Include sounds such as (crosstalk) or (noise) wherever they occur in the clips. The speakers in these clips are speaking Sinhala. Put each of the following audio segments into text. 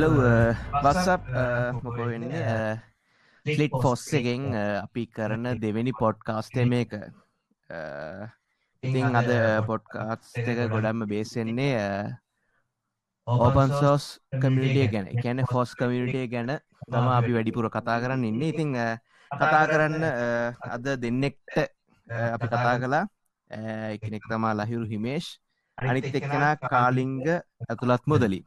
හෙලව් වස්සප් මොක වෙන්නේ ලිට් ෆොස් එකෙන් අපි කරන දෙවෙනි පොඩ්කාස්ටේ මේක ඉතින් අද පොඩ්කාස් එක ගොඩම්ම බේසෙන්නේ ඕපන් සෝස් කමිටිය ගැන කැන ෆොස් කමිටිය ගැන තම අපි වැඩිපුර කතා කරන්න ඉන්න ඉතිං කතා කරන්න අද දෙන්නෙක්ට අපි කතා කලා එකනෙක් තමා ලහිරු හිමේෂ් අනිත් එක්කෙන කාලිංග ඇතුළත් මුදලි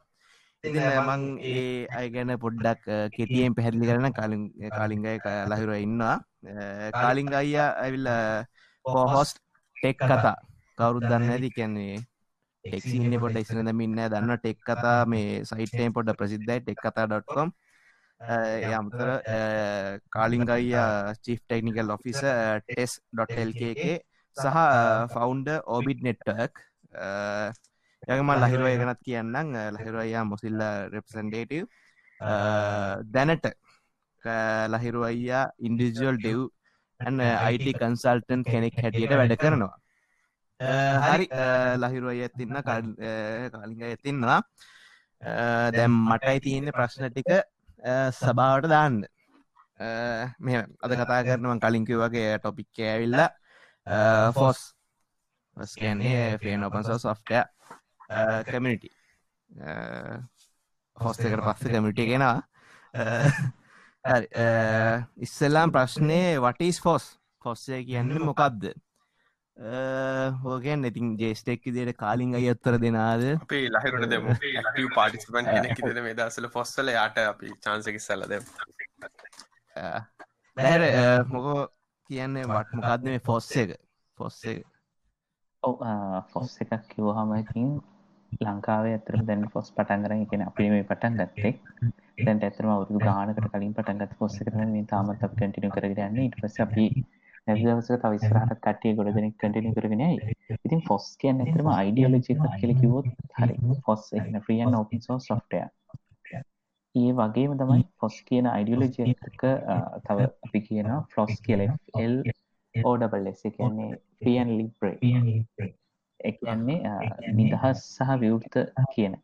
මං ඒ අය ගැන පොඩ්ඩක් කෙතියෙන් පැහැදිලි කරන කාලින් කාලිංගය ලහිරුව ඉන්නවා. කාලිංග අයියා ඇවිල්ල පොහොස් ටෙක් කතා. කවුරුත් දන්න ඇති කියන්නේ ටෙක්සින්න පොඩ ඉස්සන දමින්න දන්න ටෙක් කතා. මේ සයිටයෙන් පොඩ ප්‍රසිද්ධයි ටෙක් කතා.කොම් යම්තර කාලිංගයියා චිෆ් ටෙක්නිකල් ඔෆිස ටෙස්.ල්කගේ සහ ෆවුන්ඩ ඕබිඩ් නෙට්ටක් යගම ලහිරුවය ගැනත් කියන්නම් ලහිරුවයා මොසිල්ල රෙප්සන්ඩේටව් දැනට ලහිරු අයියා ඉන්ඩිජුවල් ඩෙව් ඇන්න අයිට කන්සල්ටන් කෙනෙක් හැටියට වැඩ කරනවා හරි ලහිරු අය ඇතින්න කාලිග ඇතින්නවා දැම් මටයි තියෙන ප්‍රශ්න ටික සභාවට දාන්න මෙ අද කතා කරනවන් කලින්කිව වගේ ටොපික් ඇවිල්ල ෆොස් ස්කන්නේ ෆේන ඔපන් සොෆ්ටය කමිනිටි හොස්තකට පස්ස කමිටිය ගෙනවා ඉස්සල්ලාම් ප්‍රශ්නය වටස් ෆොස් ෆොස්සේ කියන්න මොකක්ද හෝගෙන් ඉතින් ජේස්ටෙක් දේට කාලින් අය අත්තර දෙනාද? අපේ ලහිරුට දෙම. පාටිස්පන් කෙනෙ මේ දසල ෆොස්සල යාට අපි චාන්සකි සල්ල දෙ දැර මොකෝ කියන්නේ වට මොකක්ද මේ ෆොස්ස එක? ෆොස්ස එක. ඔව ෆොස් එකක් කිව්හමකින් ලංකාවේ ඇතර දැන් ෆොස් පටන්ගරන කියෙන අපි මේ පටන් ගත්තේ. දැන්ට ඇතරම අවුදු ගානකට කලින් පටන්ගත් ෆොස්ස කරන මේ තාමත් අප කටිනු කරගන්න ඉට පස අපි නැදවසක තවිස්රහට කටිය ගොඩ දෙනෙක් කටිනු කරගෙනයි ඉතින් ෆොස් කියන්න ඇතරම අයිඩියලජි කියල කිවොත් හරි ෆොස් එන ්‍රියන් ඕපන් සෝ සොෆ්ටය ඒ වගේම තමයි ෆොස් කියන අයිඩියලජික තව අපි කියන ෆ්ලොස් කියල. එල් ඕඩබල් එස කියන්නේ ෆියන් ලිබ්‍රේ එකන්නේ නිදහස් සහ විවෘත කියන.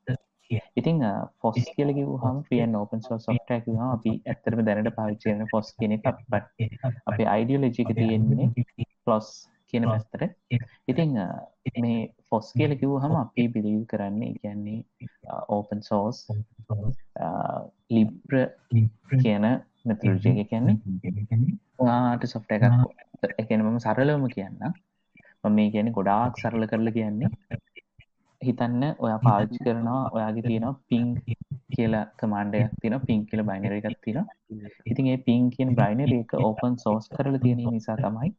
ඉතිං ෆොස් කියලකිව හම ෆියන් ඕපන් සෝ සොෆ්ටක් ම අපි ඇත්තරම දැනට පාවිච්චයන ෆොස් කියන එකක්. පත් අපේ අයිඩියලජික තියෙන්නේ ෆලොස් කියන පැස්තර ඉතිං මේ ෆොස් කියල කිව් හම අපි බිලිව් කරන්නේ කියන්නේ ඕපන් සෝස් ලිබ්‍ර කියන මෙතරජය කියන්නේ ආට සොෆ්ට එකක් එකන මම සරලවම කියන්න මේ කියන ගොඩාක් සරල කරල කියන්නේ. හිතන්න ඔය පාච්චි කරනවා ඔයාගේ තියෙනවා පින් කියලා කමාන්ඩයක් තින පින් කියල බයිනර එකක් තින ඉතින් ඒ පින් කියන බයිනර එක ඕපන් සෝස් කරල තියෙන නිසා තමයි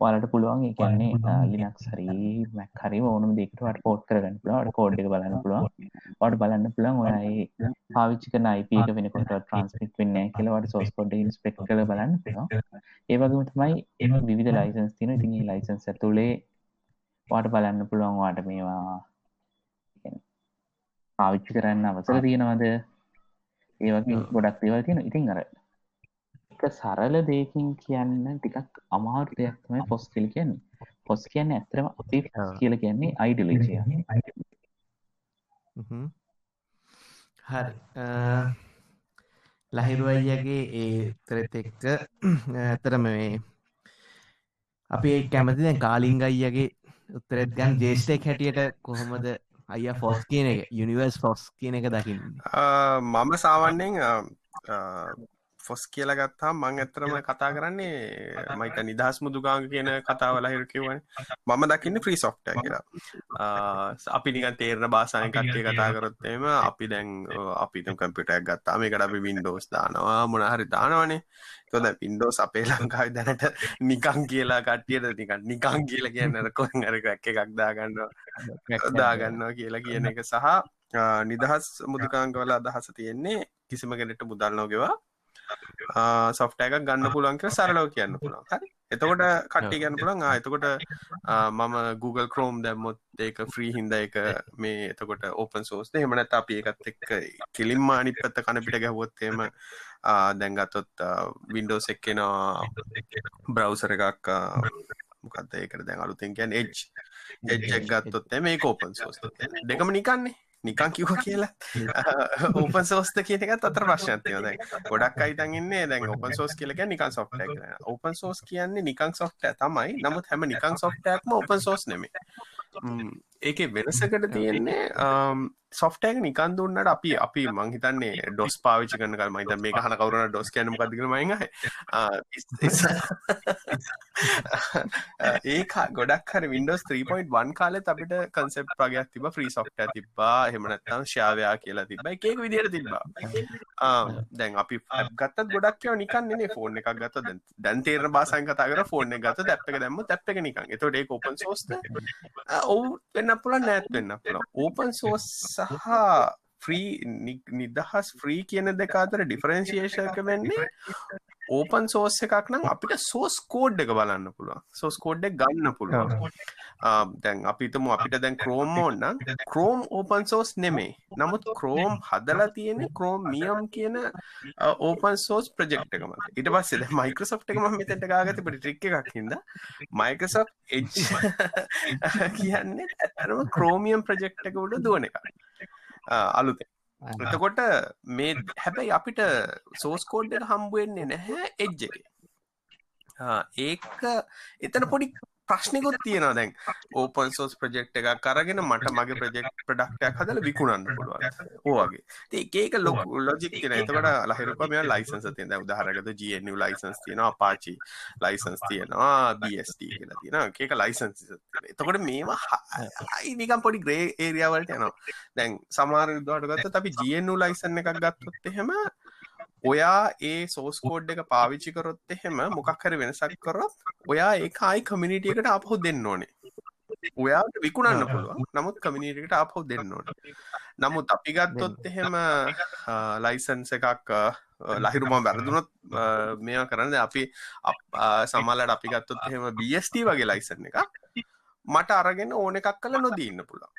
ඔයාලට පුළුවන්. ඒකන්නේ ලිනක් සරි මැක් හරි ඕනම දෙකට වට පෝට් කරගන්න පුළුවන්. කෝඩ් එක බලන්න පුළුවන්. වට බලන්න පුළුවන් ඔයයි පාවිච්චි කරන IP එක වෙනකොට ට්‍රන්ස්ක්‍රිප්ට් වෙන්නේ නැහැ කියලා වට සෝස් කෝඩ් එක ඉන්ස්පෙක්ට් කරලා බලන්න පුළුවන්. ඒ වගේම තමයි එම විවිධ ලයිසන්ස් තියෙනවා. ඉතින් මේ ලයිසන්ස් ඇතුලේ වාට බලන්න පුළුවන් වාට මේවා පාවිච්චි කරන්න අවසර තියෙනවද? ඒ වගේ ගොඩක් දේවල් තියෙන ඉතින් අර එක සරල දෙයකින් කියන්න ටිකක් අමාරු දෙයක් තමයි පොස් කියල කියන්නේ. පොස් කියන්න ඇතරම අපි කියල කියන්නේ අයිඩලිජය හරි. ලහිරුවයියගේ ඒ තරෙත් එක්ක ඇතරම මේ අපි කැමති දැන් කාලිංග අයියගේ උත්තරෙත් ගන් ජේෂ්ටෙක් හැටියට කොහොමද අය ෆොස් කියන එක යුනිවර්ස් ෆොස් කියන එක දකින්න? මම සාවන්නෙන් ෆොස් කියලා ගත්තා මං ඇත්තරම කතා කරන්නේ මයික නිදහස් මුදුගාංග කියන (laughs) කතාවල හිර කිවන (laughs) මම දකින්න ෆ්‍රී සොෆ්ට කියලා. අපි නික තේරණ බාසාය කට්ටිය කතා කරොත්තේම අපි දැන් අපි කම්පිටක් ගත්තා මේකට අපි වින්ඩෝස් දානවා මොනහරි දානවනේ. තොද පින්ඩෝස් අපේ ලංකායි දැනට (laughs) නිකං කියලා කට්ටියට නිකන් නිකං කියල කියන්න කොන් අරක එකක් දාගන්න දාගන්නවා කියලා කියන එක සහ නිදහස් මුදුකාංගවල අදහස තියෙන්නේ කිසිම කෙනෙට මුදල් නොගෙවා සොෆ්ට එකක් ගන්න පුළුවන් කියලා සරලව කියන්න පුළුවන්. හරි? එතකොට කට්ටි ගන්න පුළුවන්. ආ එතකොට මම Google Chrome දැම්මොත් ඒක ෆ්‍රී හින්දා ඒක මේ එතකොට ඕපන් සෝස් නේ එහෙම නැත්නම් අපි ඒකත් එක්ක කෙලින්ම අනිත් පැත්ත කන පිට ගැහුවොත් එහෙම දැන් ගත්තොත් Windows එකේ න බ්‍රවුසර් එකක් මොකක්ද ඒකට දැන් අලුතෙන් Edge. Edge එක ගත්තොත් මේක ඕපන් සෝස් දෙකම නිකන්නේ නිකං කිව කියලා (laughs) ඕපන් සෝස්ත කියන එකත් අතර ප්‍රශ්නත්යෝ දැන් ගොඩක් අයිතන් ඉන්නේ දැන් ඔපන් සෝස් කියලක නිකන් සොෆ්ට ඕපන් සෝස් කියන්නේ නිකං සොෆ්ට තමයි. නමුත් හැම නිකං සොෆ්ටක්ම ඔපන් සෝස් නෙමේ ඒක වෙනසකට තියෙන්නේ සොෆ්ටෑක නිකන් දුන්නට අපි අපි මං හිතන්නේ ඩොස් පාවිචි කරන කල් මහිත මේ හන කවරුණ ඩොස් කදිකර මයිහ ඒක ගොඩක් හර වින්ඩෝස් 3.1 කාලෙත් අපිට කන්සෙප් ප්‍රගයක් තිබ ්‍රී සොෆ්ට තිබා හෙමනත්තම් ශාවයා කියලා තිබ එකක විදිර තිබා දැන් අපි ගත්ත ගොඩක් නිකන්නේ ෆෝන් එකක් ගත දැන් තේර බාසන් කතාකර ෆෝන් ගත දැප්ක දැම්ම තැප්ක නිකන්. එතොට ඒ ඔපන් සෝස්ත ඔවු වෙන්න පුළ නෑත් වෙන්න පුළ ඕපන් සෝස් සහ ෆ්‍රී නිදහස් ෆ්‍රී කියන දෙක අතර ඩිෆරන්සිේෂක වෙන්නේ ඕපන් සෝස් එකක් නම් අපිට සෝස් කෝඩ් එක බලන්න පුළුව සෝස් කෝඩ් එක ගන්න පුළුව දැන් අපිතම අපිට දැන් ක්‍රෝම් ඕන්න ක්‍රෝම් ඕපන් සෝස් නෙමේ නමුත් ක්‍රෝම් හදලා තියෙන ක්‍රෝම් මියම් කියන ඕපන් සෝස් ප්‍රජෙක්් එකම ඉට පස්සෙද මයිකසප් එක ම මෙතට ගාගත පට ට්‍රික් එකක් හිද මයිකසප් එ් කියන්නේ ඇතරම ක්‍රෝමියම් ප්‍රජෙක්් එක උඩ දුවන එක. අලුතේ එතකොට මේ හැබැයි අපිට සෝස්කෝඩ්ඩට හම්බුවෙන්නේ නැහැ එජ්ජක ඒක එතන පොඩි ප්‍රශ්නිකුත් තියෙනවා. දැන් ඕපන් සෝස් ප්‍රජෙක්් එක කරගෙන මට මගේ ප්‍රජෙක්් ප්‍රඩක්ටයක් හදල විකුණන්න පුළුවන්. ඕගේ ඒක ලොක ලොජික් තින එතකට ලහිරප මේ ලයිසන්ස තියන උදාහරගත ජන ලයිසන්ස් තියෙනවා පාචි ලයිසන්ස් තියෙනවා බස්ට කියලා තියෙන ඒක ලයිසන්ස් එතකොට මේවා හයි නිකම් පොඩි ග්‍රේ ඒරියාවලට යනවා. දැන් සමාර විදවාට ගත්ත අපි ජනු ලයිසන්න එකක් ගත්තොත් එහෙම ඔයා ඒ සෝස් කෝඩ් එක පාවිච්චි කරොත් එහෙම මොකක් හරි වෙනසක් කරොත් ඔයා ඒක ආයි කමියුනිටි එකට ආපහු දෙන්න ඕනේ. ඔයාට විකුණන්න පුළුවන්. නමුත් කමියුනිටි එකට ආපහු දෙන්න ඕනේ. නමුත් අපි ගත්තොත් එහෙම ලයිසන්ස් එකක් ලහිරුම වැරදුනොත් මේවා කරන්න අපි සමල්ලට අපි ගත්තොත් එහෙම BST වගේ ලයිසන් එක මට අරගෙන ඕන එකක් කල නොදීන්න පුළා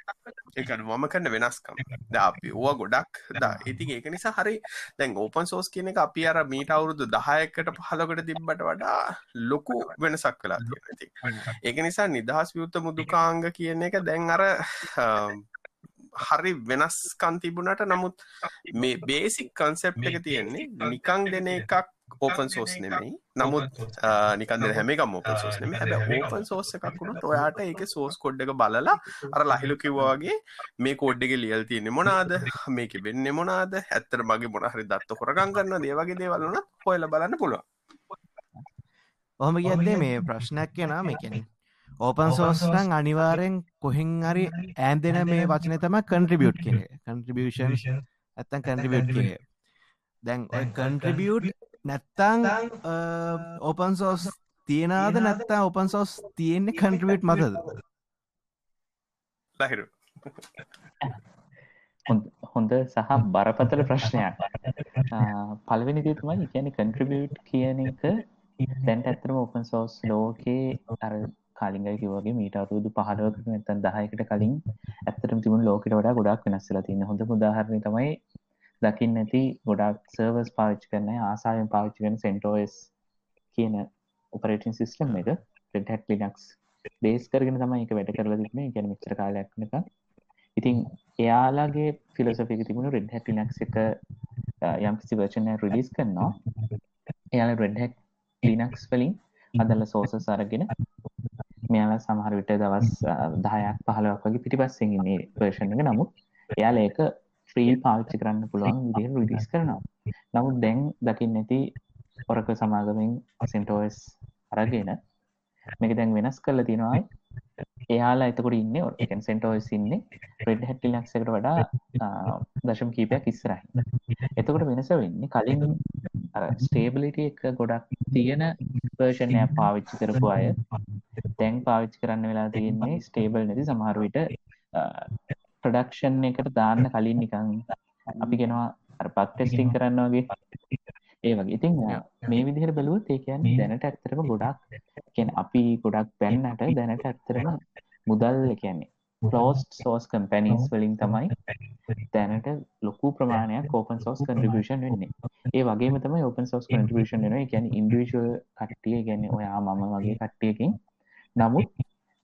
එක මම කන්න වෙනස්කම්. ද අපි ඕ ගොඩක් ද ඉතින් ඒක නිසා හරි දැන් ඕපන් සෝස් කියන එක අපි අර මීට අවුරුදු දහයකට පහලකට තිබ්බට වඩා ලොකු වෙනසක් කලා තියෙනති ඒක නිසා නිදහස් වියුත්ත මුදුකාංග කියන එක දැන් අර හරි වෙනස්කන් තිබුණට නමුත් මේ බේසික් කන්සෙප් එක තියෙන්නේ නිකං දෙන එකක් ඕපන් සෝස් නෙමෙයි. නමුත් නිකන්ද හැමකම් ඕපන් සෝස් නෙම හැබ ඕපන් සෝස් එකක් වුණු ඔයාට ඒක සෝස් කොඩ් එක බලලා අර ලහිලු කිව්වාගේ මේ කෝඩ්ඩක ලියල් තියන්නේ මොනාද මේක වෙන්න මොනාද ඇත්තර මගේ මොනහරි දත්ත හොරගන් කරන්න දේවගේ දේවල්ලන හොයල බලන්න පුළුව ඔහම කියද්දේ මේ ප්‍රශ්නයක් කියෙන මේකෙන ඕපන් සෝස්ටන් අනිවාරෙන් කොහෙන් හරි ඇන්දෙන මේ වචන තම කන්ට්‍රිබියට් කිය කන්ට්‍රිබියෂන් ඇත්තන් කන්ට්‍රිබියට් කිය දැන් කන්ට්‍රිබියට් නැත්තං ඕපන් සෝස් තියෙනද නැත්තා ඔපන් සෝස් තියෙන්නේ කන්ට්‍රිවිට් මතද? ලහිරු හොඳ සහ බරපතල ප්‍රශ්නයක්. පලවෙනි තුමයි කියන කන්ට්‍රිබියට් කියන එක දැන්ට ඇතරම ඔපන් සෝස් ලෝකේ අර කලින්ගයි කිවගේ මීට අරුදු පහලවකට නැතන් දහයකට කලින් ඇත්තරම තිබුණ ලෝකට වඩා ගොඩක් වෙනස්සලා තින්න හොඳ උදාහරණය තමයි දකින්න ඇති ගොඩක් සර්වස් පාවිච්චි කරන ආසාාවෙන් පාවිච්චි කරන සෙන්ටෝස් කියන ඔපරේටින් සිස්ටම් එක රෙඩ්හැට් ලිනක්ස් බේස් කරගෙන තමයි එක වැඩ කරලා තිබුණේ. ගැන මිචර කාලයක් එක ඉතින් එයාලාගේ ෆිලසොෆික තිබුණු රෙඩ්හැට් ලිනක්ස් එක යම් කිසි වර්ෂණය රිලිස් කරනවා. එයාල රෙඩ්හැට් ලිනක්ස් වලින් අදල්ල සෝසස් අරගෙන මෙයාලා සමහර විට දවස් දහයක් පහලක් වගේ පිටිපස්සෙන් ඉන්නේ වර්ෂණ එක. නමුත් එයාල ඒක ෆ්‍රී පාවිච්චි කරන්න පුළුවන් (laughs) විදිහ රිලිස් කරනවා. නමුත් දැන් දකින්න ඇති ඔරක සමාගමින් සෙන්ටෝස් අරගෙන මේක දැන් වෙනස් කරලා තියෙනවා. එයාලා එතකොට ඉන්නේ ඔකන් සෙන්ටෝස් ඉන්නේ රෙඩ් හැට් ලිනක්ස් එකට වඩා (laughs) දශම කීපයක් ඉස්සරහින්. එතකොට වෙනස වෙන්නේ කලින් ස්ටේබලිටි එක ගොඩක් තියෙන එක පාවිච්චි කරපු අය. (laughs) දැන් පාවිච්චි කරන්න වෙලා තියෙන්නේ ස්ටේබල් නැති සමහර විට ප්‍රඩක්ෂන් එකට දාන්න (laughs) කලින් නිකං අපි ගෙනවා පක් ටෙස්ටිං කරන්න වගේ. ඒ වගේ. ඉතින් මේ විදිහට බැලුවත් ඒ කියන්නේ දැනට ඇත්තරම ගොඩක් කියන අපි ගොඩක් පැන්නට දැනට ඇත්තරම මුදල් කියන්නේ ක්ලෝස්ට් සෝස් කම්පැනිස් වලින් තමයි දැනට ලොකු ප්‍රමාණයක් ඕපන් සෝස් කන්ට්‍රිබියුෂන් වෙන්නේ. ඒ වගේම තමයි ඕපන් සෝස් කන්ට්‍රිබියුෂන් වෙනවා. ඒ කියන්නේ ඉන්ඩිවිජුවල් කට්ටිය කියන්නේ ඔයා මම වගේ කට්ටියකින්. නමුත්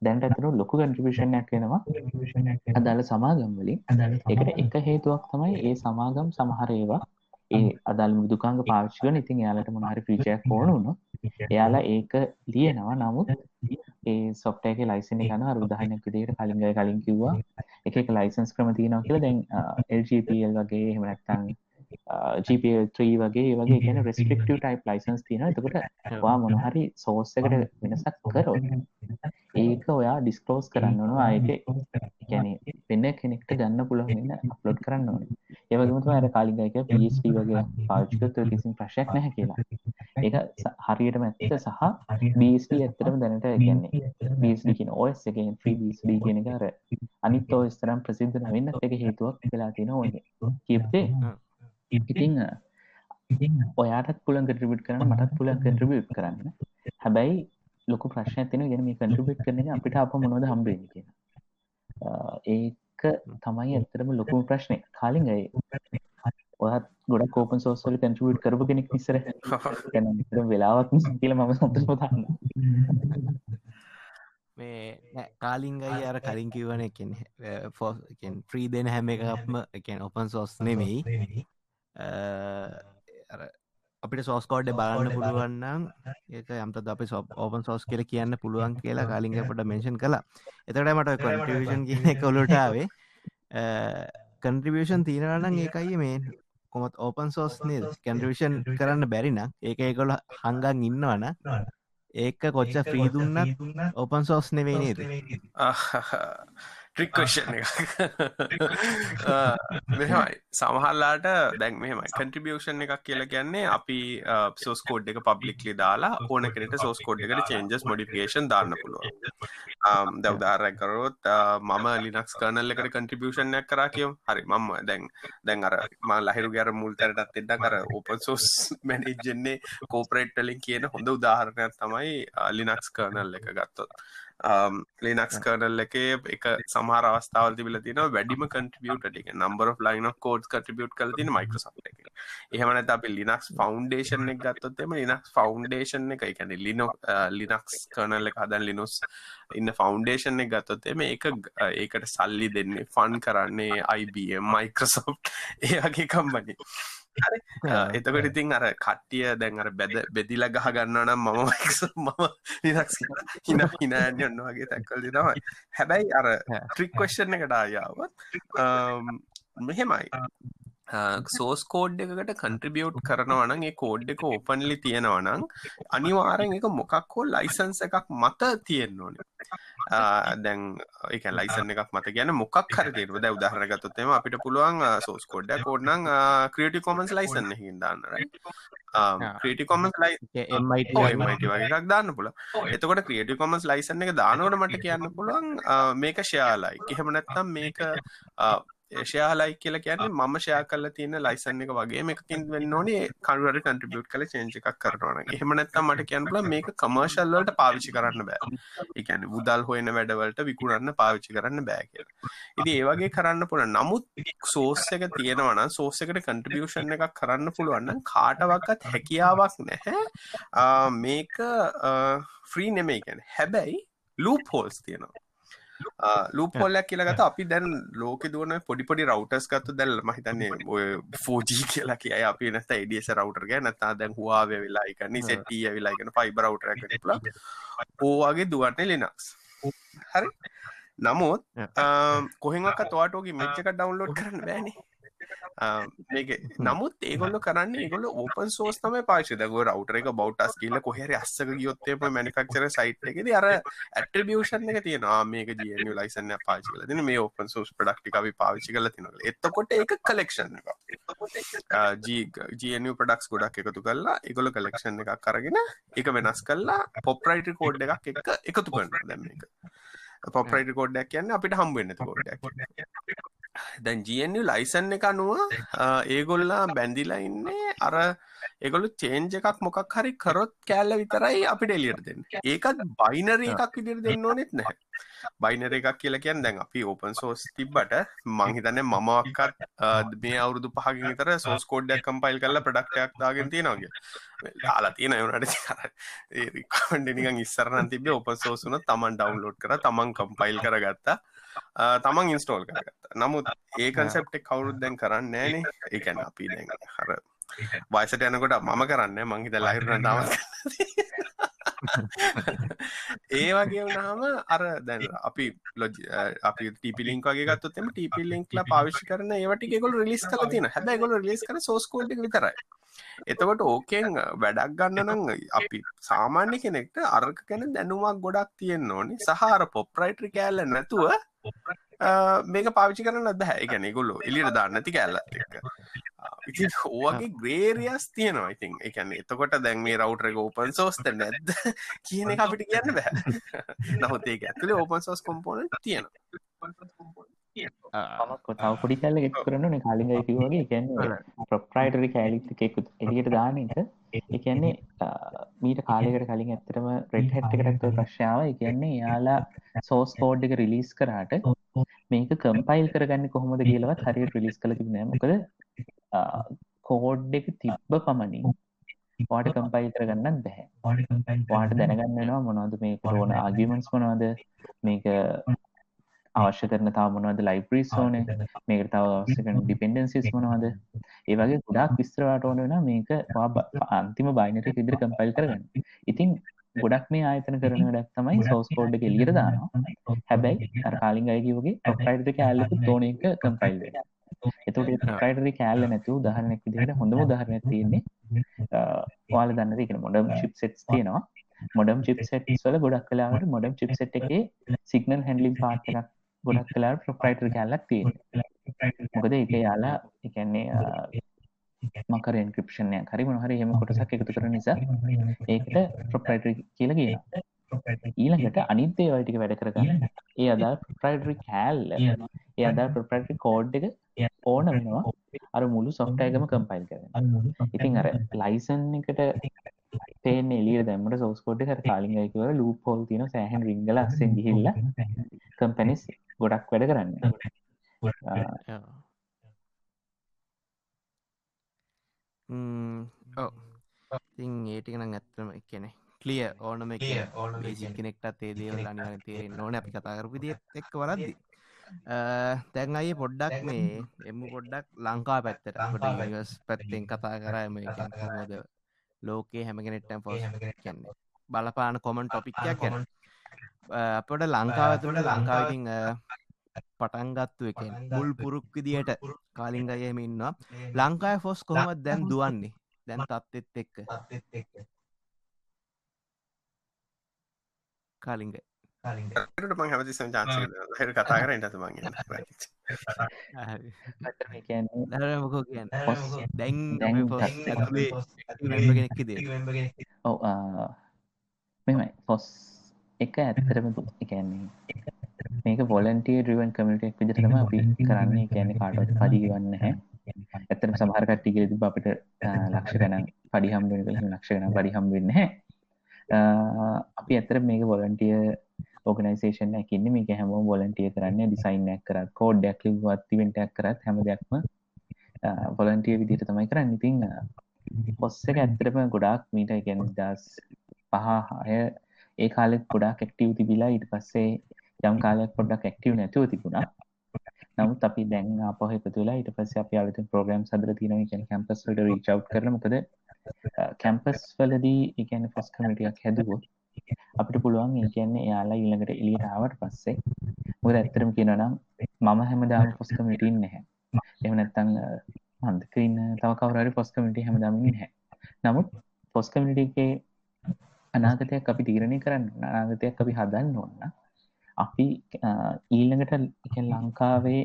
දැන්ට ඇතරු ලොකු කන්ට්‍රිබිෂණයක් වෙනවා. අදාළ සමාගම් වලින්. එකට එක හේතුවක් තමයි ඒ සමාගම් සමහර ඒවා ඒ අදල් මුදුකාංග පාවිච්චිකන ඉතින් යාලට මොනහරි ෆීචයක් ඕනුුණු එයාලා ඒක ලියනවා. නමුත් ඒ සොෆ්ටේක ලයිසන ගන රුදාහනක් විදියට කලින්ග කලින් කිව්වා. එක ලයිසන්ස් ක්‍රම තියනවා කියලා. දැන් LGPL වගේ හෙමනැත්තන් GPL3 වගේ වගේ කියන රෙස්ට්‍රික්ටව ටයිප් ලයිසන්ස් තියෙන එතකොට වා මොනහරි සෝස්සකට වෙනසක් කරෝ ඒක ඔයා ඩිස්කලෝස් කරන්න ඕන. අයක ගැන වෙන්න කෙනෙක්ට ගන්න පුළුවන්න අප්ලෝඩ් කරන්න ඕන. ඒවගේමතු අර කාලිගයක පස්ට වගේ පාච්ක කිසින් ප්‍රශයක් නැහැ කියලා. ඒක හරියටම ඇත්ත සහ බස්ට ඇත්තරම දැනට ගැන්නේ බස්ඩ කියන ඔස් එකෙන් ්‍රී කියන කර අනිත් ඔස්තරම් ප්‍රසිද්ධ නවෙන්න එක. හේතුවක් වෙලා තියෙන ඕන්නේ කිප්තේ ඉතිං ඔයාටත් පුලන් කට්‍රිබිට් කරන මටත් පුලන් කට්‍රිබිට් කරන්න. හැබැයි ලොකු ප්‍රශ්න තින ගෙන මේ කට්‍රිබිට් කරන අපිට අප මොනොද හම්බෙන කියෙන ඒක තමයි ඇත්තරම ලොකුම ප්‍රශ්නය කාලින් අයි ඔහත් ගොඩ කෝපන් සෝස්වල කට්‍රිබිට් කරපු කෙනෙක් නිසර වෙලාවක් කියල මම සතුම තන්න මේ කාලිංගයි අර කලින් කිවන එකෙන් ෆෝ ෆ්‍රී දෙන හැම එකක්ම එකෙන් ඔපන් සෝස් නෙමෙයි අපිට සෝස්කෝඩ් බලන්න පුළුවන්නම් ඒක යමත අපි සො ඕපන් සෝස් කියල කියන්න පුළුවන් කියලා කාලිංගපට මෙන්ෂන් කලා එතට මට කොන්ටිවිෂන් කියන කොලුටාවේ කන්ට්‍රිබියෂන් තියෙනවනම් ඒකයි මේ කොමත් ඕපන් සෝස් නේද? කන්ට්‍රිවිෂන් කරන්න බැරින ඒක ඒකොල හංගන් ඉන්නවන ඒක කොච්ච ෆ්‍රීදුන්න ඕපන් සෝස් නෙවේ නේද ට්‍රික්වෂන් මෙමයි සමහල්ලාට දැන් මෙහමයි. කන්ට්‍රිබියෂන් එකක් කියලා කියන්නේ අපි සෝස් කෝඩ් එක පබ්ලික්ලි දාලා ඕන කෙනට සෝස් කෝඩ් එකට චේන්ජස් මොඩිෆිකේෂන් දාන්න පුළුවන්. දවදාරැකරොත් මම ලිනක්ස් කරනල් එකට කන්ට්‍රිබියෂන්යක් කරා කියම්. හරි මම දැන් දැන් අර ම ලහිරු ගැර මුල්තරටත් එන්න කර ඕපන් සෝස් මැනිජන්නේ කෝපරේට්ටලින් කියන හොඳ උදාහරණයක් තමයි ලිනක්ස් කරනල් එක ගත්තොත් ලිනක්ස් කරනල් එකේ එක සමහර අවස්ථාවල් තිබිල තින වැඩිම කටිබියට එක නම්බර ලයින කෝඩ් කටිබියුට් කල තින මයිකසක් එක. එහෙමනත අපි ලිනක්ස් ෆෞන්ඩේෂන් එක ගත්තොත්තෙම ලිනක්ස් ෆෞන්ඩේෂන් එක එකැන ලිනො ලිනක්ස් කරනල එක හදන් ලිනුස් ඉන්න ෆෞන්ඩේෂන් එක ගත්තොත්තෙම ඒක ඒකට සල්ලි දෙන්නේ ෆන් කරන්නේ IBM මයිකසෝ් ඒගේ කම්බනි එතකට ඉතින් අර කට්ටිය දැන් අර බැද බෙදිල ගහ ගන්න නම් මම මම නිදක් හින හිනෑන් යන්න වගේ තැක්කල් දිනවයි හැබැයි අර ට්‍රික්වශ්න එකට ආයාවත් මෙහෙමයි සෝස් කෝඩ් එකකට කන්ට්‍රිබියුට් කරනවනන් ඒ කෝඩ් එක ඕපන්ලි තියෙනවනං අනිවාරෙන් එක මොකක් හෝ ලයිසන්ස එකක් මත තියෙන්න ඕනේ. දැන් එක ලයිසන් එකක් මත ගැන මොකක් හර තේරුව ද උදාහරගතොත්තම අපිට පුළුවන් සෝස් කෝඩ්ඩ කෝඩ්නං ක්‍රියටි කොමන්ස් ලයිසන්න හිදන්න ක්‍රේටි කොමස් ලයි වගේක් දාන්න පුල එතකොට ක්‍රියටි කොමස් ලයිසන්න එක දානවට මට කියන්න පුළුවන් මේක ශයාලයි එහෙම නැත්තම් මේක ෂයාලයි කියල කියන්නේ මම ෂයා කල තියන ලයිසන් එක වගේ එකකින් වෙන්න ඕනේ. කනුවට කන්ට්‍රිබියුට් කල චේන්ජ එකක් කරනවන එහෙමනැත්තම් මට කියන්නල මේක කමර්ශල්ලට පාවිච්චි කරන්න බෑ. එකන උදල් හොයන වැඩවලට විකුරන්න පාවිච්චි කරන්න බෑ කියලා. ඉති ඒවගේ කරන්න පුළ නමුත් සෝස් එක තියෙනවන සෝස එකට කන්ට්‍රිබියෂන් එකක් කරන්න පුළුවන්න කාටවක්කත් හැකියාවක් නැහැ. මේක ෆ්‍රී නෙමේ ගැන හැබැයි ලූප හෝල්ස් තියෙනවා ලූපොල්ලක් කියලගත අපි දැන් ලෝක දුවන පොඩිපොඩි රවටස් ගත්තු දැල් මහිතන්නේ ඔය ෆෝජී කියලා කිය අපි නැත එඩියස රවටර් ගැ. නැතා දැන් හවාාව වෙලායිකන්නේ සෙටිය වෙලාගෙන ෆයිබ රවටර ඕවාගේ දුවන්නේ ලිනක්ස් හරි. නමුත් කොහෙක් තවාටෝගේ මෙච්චක ඩවන්ලෝඩ් කරන්න බෑනේ මේක නමුත් ඒගොල්ල කරන්න ඒගොල ඕපන් සෝස් තම පාශ දක රවටර එක බෞටස් කියල කොහෙර අස්සක ගියොත්තේම මනිකක්චර සයිට් එකද අර ඇට්‍රිබියෂන් එක තියෙනවා. මේක ජියනු ලයිසන්න පාචි කල තින මේ ඕපන් සෝස් පඩක්ටි අපි පාවිචි කල තිනල එත්තකොට ඒක කලෙක්ෂන් ජනු පඩක්ස් ගොඩක් එකතු කල්ලා එකගොල කලෙක්ෂන් එකක් කරගෙන එක වෙනස් කල්ලා පොප්රයිට කෝඩ් එකක් එක එකතු කරන්න දැම එක පොප්‍රයිට කෝඩ්ඩක් කියන්න අපිට හම්බවෙන්න කෝඩ්ඩක් දැන් GNU ලයිසන් එක අනුව (laughs) ඒගොල්ලා බැඳිලා ඉන්නේ අර ඒගොල්ලු චේන්ජ් එකක් මොකක් හරි කරොත් කෑල්ල විතරයි අපිට එලියට දෙන්න. ඒකත් බයිනරි එකක් විදිහට දෙන්න ඕනෙත් නැහැ. බයිනරි එකක් කියලා කියන්නේ දැන් අපි ඕපන් සෝස් තිබ්බට මං හිතන්නේ මම අක්කත් මේ අවුරුදු පහකින් විතර සෝස් කෝඩ් එකක් කම්පයිල් කරලා ප්‍රොඩක්ට් එකක් දාගෙන තියෙනවා කියලා. දාලා තියෙන ඒ උනාට ඒ රිකමන්ඩ් නිකන් ඉස්සර නම් තිබ්බේ ඕපන් සෝස් උනත් තමන් ඩවුන්ලෝඩ් කරා තමන් කම්පයිල් කරගත්තා. තමන් ඉන්ස්ටෝල් කරගත්තා. නමුත් ඒ කන්සෙප්ට් කවුරුත් දැන් කරන්නේ. ඒ කියන්නේ අපි දැන් අර වයසට යනකොට මම කරන්න මං හිත ලහිරුන තාම ඒ වගේ වුණාම අර දැන් අපි ලොජ අපි ටීපි ලින්ක් වගේ ගත්තොත් එම ටීපි ලින්ක්ලා පාවිච්චි කරන ඒවා ටික ඒගොල්ලෝ රිලීස් කරලා තියෙනවා. හැබැයි ඒගොල්ලෝ රිලීස් කරන සෝස් කෝඩ් එක විතරයි. එතකොට ඕකෙන් වැඩක් ගන්න නම් අපි සාමාන්‍ය කෙනෙක්ට අරක ගැන දැනුමක් ගොඩක් තියෙන්න ඕනේ. සහ අර පොප්රයිටරි කෑල්ල නැතුව මේක පාවිච්චි කරන්න බැහැ. ඒ කියන්නේ ඒගොල්ලෝ එළියට දාන්න නැති කෑල්ලත් එක්ක. ඉතින් ඕගේ ග්‍රේරියස් තියෙනවා ඉතින් එකන්න එතකොට දැන් මේ රවටර එක ඕපන් සෝස්ත නැද්ද (laughs) කියන එක අපිට කියන්න බෑ (laughs) නමුත් ඒක ඇතුලේ ඕපන් සෝස් කොම්පෝනන්ට් තියෙනවා තව පොඩි කැල්ල ගෙත් කරන්න කලින් අයිති වගේ. කියන්නේ ප්‍රොප්‍රයිටරි කෑලිත් එකකුත් එලියට දාන එක. එකන්නේ මීට කාලෙකට කලින් ඇත්තරම රෙඩ් හැට් එකටක්ව ප්‍රශ්ාව එකන්නේ යාලා සෝස් කෝඩ් එක රිලිස් කරාට මේක කම්පයිල් කරගන්න කොහොමද කියලවත් හරි රිලිස් කළ තිබනෑ මොකද කෝඩ් එක තිබ්බ පමණින් වාට කම්පයිල් කරගන්නත් බැහැ. වාට දැනගන්නවා මොනවද මේ කොරෝන ආගිමන්ස් මොනවද? මේක අවශ්‍ය කරන තාව මොනවද ලයිබ්‍රීස් ඕන? මේක තව අවශ්‍ය කරන ඩිපෙන්ඩන්සිස් මොනවද? ඒ වගේ ගොඩක් විස්තරවාට ඕන වෙන මේක අන්තිම බයිනට ඉදිරි කම්පයිල් කරගන්න. ඉතින් ගොඩක් මේ ආයතන කරන වැඩක් තමයි සෝස් කෝඩ් එක එළියට දානවා. හැබැයි අර කාලින් අය කිව්වගේ ප්‍රොප්‍රයිටර් කෑල්ලකුත් තෝන එක කම්පයිල් වෙනවා. එතකොට ප්‍රයිටරි කෑල්ල නැතු දහරනෙක් විදිහට හොඳම උදාහරණයක් තියෙන්නේ ඔයාලා දන්න තියෙන මොඩම් චිප් සෙට්ස් තියෙනවා. මොඩම් චිප් සෙට්ස් වල ගොඩක් කලාවට මොඩම් චිප් සෙට් එකේ සිග්නල් හැන්ඩලින් පාර්ට් එකක් ගොඩක් කලාවට ප්‍රොප්‍රයිටරි කෑල්ලක් තියෙනවා. මොකද ඒක යාලා ඒ කියන්නේ මකර එන්ක්‍රිප්ෂන්යක් හරි මොන හරි එහෙම කොටසක් එකතු කරන නිසා ඒකට ප්‍රොප්‍රයිටරි කියලා කියනවා. ඊළඟට අනිත් ඒවා ටික වැඩ කරගන්න. ඒ අදාළ ප්‍රොප්‍රයිටරි කෑල්ල ඒ අදාළ ප්‍රොප්‍රයිටරි කෝඩ් එක ඕන වෙනවා අර මුළු සොෆ්ට්වෙයාර් එකම කම්පයිල් කරගන්න. ඉතින් අර ලයිසන් එකට තේන්නේ එළියට දැම්මට සෝස් කෝඩ් එක අර කාලින් අය කිව්වා ලූප් හෝල් තියෙන සෑහෙන රින්ග් වල අස්සෙන් ගිහිල්ලා කම්පැනිස් ගොඩක් වැඩ කරන්නේ. ඉතින් ඒ ටික නම් ඇත්තම කියන්නේ කලිය ඕනම ඕන කෙනෙක්ටත් ඒ දේවල් අනිවාර්ය තේරෙන්න ඕනේ. අපි කතා කරපු විදිහත් එක්ක වරද්දි. දැන් අයියේ පොඩ්ඩක් මේ එමු පොඩ්ඩක් ලංකා පැත්තට. යුනිවර්ස් පැත්තෙන් කතා කරා මේ කොහොමද ලෝකේ හැම කෙනෙක්ටම ෆෝස් කියන්නේ. බලපාන කොමන් ටොපික් එකක් ගැන. අපට ලංකාව ඇතුළට ලංකාවකින් පටන් ගත්තු එකෙන් මුල් පුරුක් විදියට කාලින් අයහෙම ඉන්නවා. ලංකාය ෆොස් කොහොමත් දැන් දුවන්නේ? දැන් තත්ත්ෙත් එක්ක. කාලිංග ට මං හැමතිසම් චාන්ස හ කතා කර ඉට මං මොකෝ කියන්න? දැන් ඔව මෙමයි පොස් එක ඇත්තරම එකන්නේ මේක බොලන්ටිය ඩිවන් කමිටක් විදිරම අපි කරන්නේ. කියන්නේ කාටත් පඩිගන්න හැ ඇත්තම සමහරකට්ටි ගෙලති අපිට ලක්ෂ ගන පඩිහම් වෙන ලක්ෂ ගන පඩිහම් වෙන්න හැ අපි ඇතර මේක වොලන්ටිය ඕගනයිසේෂන් ඇකින්න මේක හැම වොලන්ටිය කරන්න ඩිසයින්නයක් කරත් කෝඩ්ඩයක් වත්තිවෙන්ටක් කරත් හැම දෙයක්ම වොලන්ටිය විදිට තමයි කරන්න. ඉතිං පොස්ස එක ඇත්තරම ගොඩාක් මීට ගැන දස් පහහය ඒ කාලෙත් ගොඩක් ක්ටව තිබිලා ඉට පස්සේ යම් කාලයක් පොඩක් ක්ටව නැතුව තිබුණා. නමුත් අපි දැන් අපහ තුලා ඉට පස්ස අප අලත ප්‍රෝග්‍රම් සදර තින කැම්පස්ට රීචව් කරනමකද කැම්පස් වලදී එකන්න ෆස් කමිටියක් හැදුවොත් අපිට පුළුවන් ඒ කියන්නේ එයාලා ඊළඟට එළියට ආවට පස්සේ. මොකද ඇත්තටම කියනවා නම් මම හැමදාම ෆස් කමිටින් නැහැ. එහෙම නැත්නම් මන්දක ඉන්න තව කවුරු හරි ෆස් කමිටි හැමදාම ඉන්නේ නැහැ. නමුත් ෆස් කමිටි එකේ අනාගතයක් අපි තීරණය කරන්න අනාගතයක් අපි හදන්න ඕන අපි ඊළඟට ලංකාවේ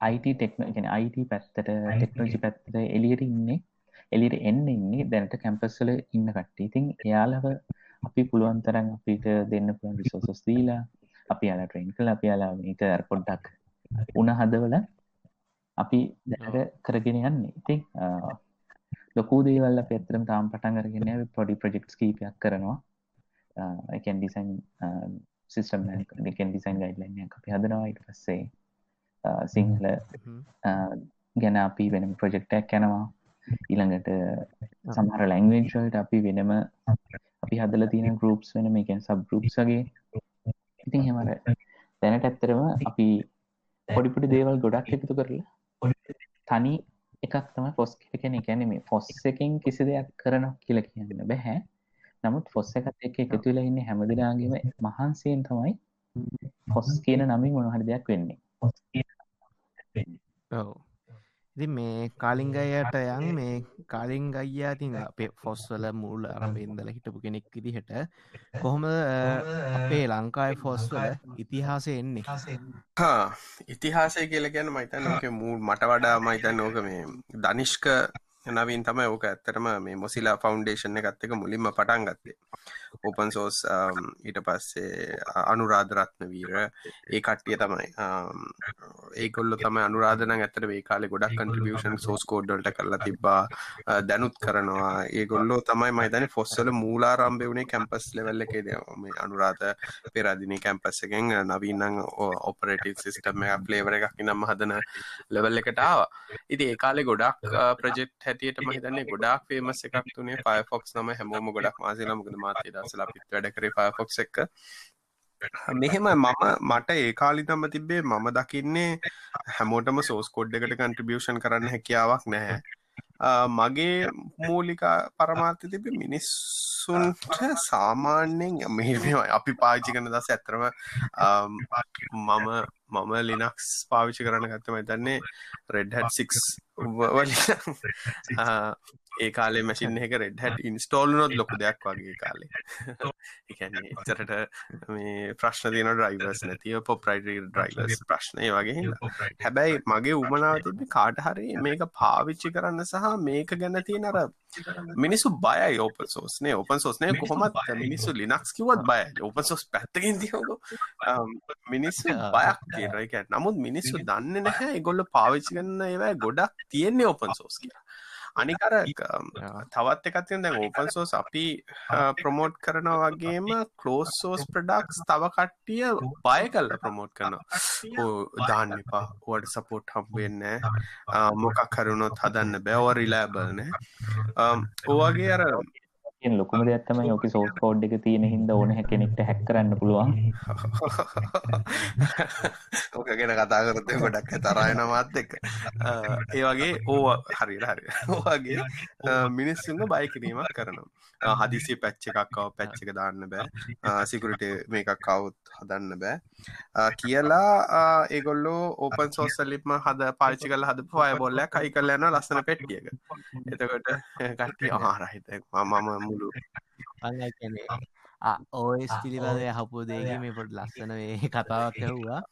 අයිට ටෙක්න අයිට පැත්තට ටෙක්නෝජි පැත්තට එලියට ඉන්නේ. එලිට එන්න ඉන්නේ දැනට කැම්පස්සල ඉන්න කට්ටි ඉතින් එයාලව අපි පුළුවන් තරන් අපිට දෙන්න පුළන් රිසෝසස් දීලා අපි යාලා ට්‍රේන් කළ අපි යාලා මේක පොඩ්ඩක් උන හදවල අපි දැනට කරගෙන යන්න. ඉතින් ලොකු දේවල් අප ඇතරම් තාම් පටන් අරගෙන පොඩි ප්‍රජෙක්ස් කීපයක් කරනවා. එකන් ඩිසයින් සිස්ටම් එකන් ඩිසයින් ගයිඩ්ලයින් අපි හදනවා. ඉට පස්සේ සිංහල ගැන අපි වෙනම ප්‍රජෙක්ටක් යැනවා ඊළඟට සමහර ලැංවේජ්වල්ට අපි වෙනම අපි හදල තියෙන ගරුප්ස් වෙන මේකැන් සබ් ගරුප්ස් වගේ. ඉතින් හෙමට දැනට ඇත්තරම අපි පොඩිපුඩි දේවල් ගොඩක් එකතු කරලා තනි එකක් තම ෆොස් කෙන එකැන මේ ෆොස් එකින් කිසි දෙයක් කරන කියල කියන්න බැහැ නමුත් ෆොස්ස එකත් එක එකතුලා ඉන්න හැමදිනාගේම මහන්සයෙන් තමයි ෆොස් කියන නමින් මොනහරි දෙයක් වෙන්නේ. ඔව ඉති මේ කාලිංගයට යන් මේ කාලිං අයියා තින් අපේ ෆොස්වල මුල් අරම්බෙන්දල හිටපු කෙනෙක් විදිහට කොහොම අපේ ලංකායි ෆොස්වල ඉතිහාසය එන්නේ? ඉතිහාසය කියල ගැන මයිතන්නක මූල් මට වඩා මයිතන්න ඕක මේ දනිෂ්ක නවින් තමයි ඕක ඇත්තරම මේ මොසිලා ෆෞන්ඩේෂන් එකත් එක මුලින්ම පටන් ගත්තේ. ඕපන් සෝස් um, ඊට පස්සේ uh, අනුරාධරත්න වීර. ඒ කට්ටිය තමයි um, ඒකොල්ල තම අනුරාධන ඇතර ඒ කාලෙ ගොඩක් කන්ට්‍රිබියෂන් සෝස් කෝඩ්ඩල්ට කරලා තිබ්බා uh, දැනුත් කරනවා. ඒගොල්ලෝ තමයි මයිතන ෆොස්සල මූලාරම්භය වුණේ කැම්පස් ලෙවල්ල එකේ මේ අනුරාධ පෙරදින කැම්පස් එකෙන්. නවීනං ඔපරටව සිස්ටම ප්ලේවර එකක් නම් හදන ලෙවල් එකටාව ඉති ඒ කාලෙ ගොඩක් uh, ප්‍රජෙක්් හැටියට මහිතන්නේ ගොඩක් ෆේමස් එකක් තුනේ ෆයෆොක්ස් නම හැමෝම ගොඩක් මාසිලමකද මාතේ දසලා පිත් වැඩ කරේ ෆයෆොක්ස් එක. මෙහෙම මම මට ඒ කාලි තම තිබ්බේ මම දකින්නේ හැමෝටම සෝස් කොඩ් එකට කන්ට්‍රිබියෂන් කරන්න හැකියාවක් නැහැ මගේ මූලික පරමාර්ථ තිබ මිනිස්සුන්ට සාමාන්‍යයෙන් මෙ අපි පාචි කන දස ඇතරම මම මම ලිනක්ස් පාවිච්චි කරන්න ගත්තම තන්නේ රෙඩ්හට් සික් ඒ කාලේ මැසින් එක රෙඩ් හැට ඉන්ස්ටෝල් නොත් ලොකු දෙයක් වගේ කාලේ. (laughs) (laughs) එකන්නේ එතරට මේ ප්‍රශ්න තියන ඩ්‍රයිවර්ස් නැතිව පොප්‍රයිට ඩ්‍රයිවර්ස් ප්‍රශ්නය වගේ හැබැයි මගේ උමනාව තිබ කාට හරි මේක පාවිච්චි කරන්න සහ මේක ගැන තියෙන අර මිනිස්සු බයයි ඕපන් සෝස්නේ ඕපන් සෝස්නය කොහොමත් මිනිස්සු ලිනක්ස් කිවත් බය ඕපන් සෝස් පැත්තකින් තියෝක මිනිස්සු බයක් කියරක නමුත් මිනිස්සු දන්න නැහැ ගොල්ල පාවිච්චි කන්න ඒවයි ගොඩක් තියෙන්නේ ඕපන් සෝස් කියලා අනිකර තවත් එකත්තින් දැන් ඕපන් සෝස් අපි ප්‍රමෝට් කරන වගේම කලෝස් සෝස් ප්‍රඩක්ස් තව කට්ටිය බය කල්ල ප්‍රමෝට් කරන දාන්න එපා. වට සපෝට් හම්බවෙන්න මොකක් කරුණොත් හදන්න බැව රිලෑබල්න ඕවගේ අර තියෙන ලොකුම දෙයක් තමයි ඔක සෝස් කෝඩ් එක තියෙන හින්දා ඕන කෙනෙක්ට හැක් කරන්න පුළුවන්. (laughs) ඕක ගැන කතා කරද්දී ගොඩක් තරහන මාත් එක්ක. (laughs) ඒ වගේ ඕ හරියට හරි ඔයගේ (laughs) මිනිස්සුන්ව බය කිරීමක් කරනවා හදිසි පැච් එකක් ආව පැච් එක දාන්න බෑ. සිකියුරිටි මේකක් આવුත් හදන්න බෑ. කියලා ඒගොල්ලෝ ඕපන් සෝස් වලින්ම හද පාවිච්චි කරලා හදපු ෆයර්බෝල් එකක් අයි කරලා යනවා ලස්සන පෙට්ටියක එතකොට කට්ටිය (laughs) ආ රයිට් මම මුළු ඕස් පිළිබඳ හපු දේක මේ පොට ලස්සන වේ කතාවක් කැව්වා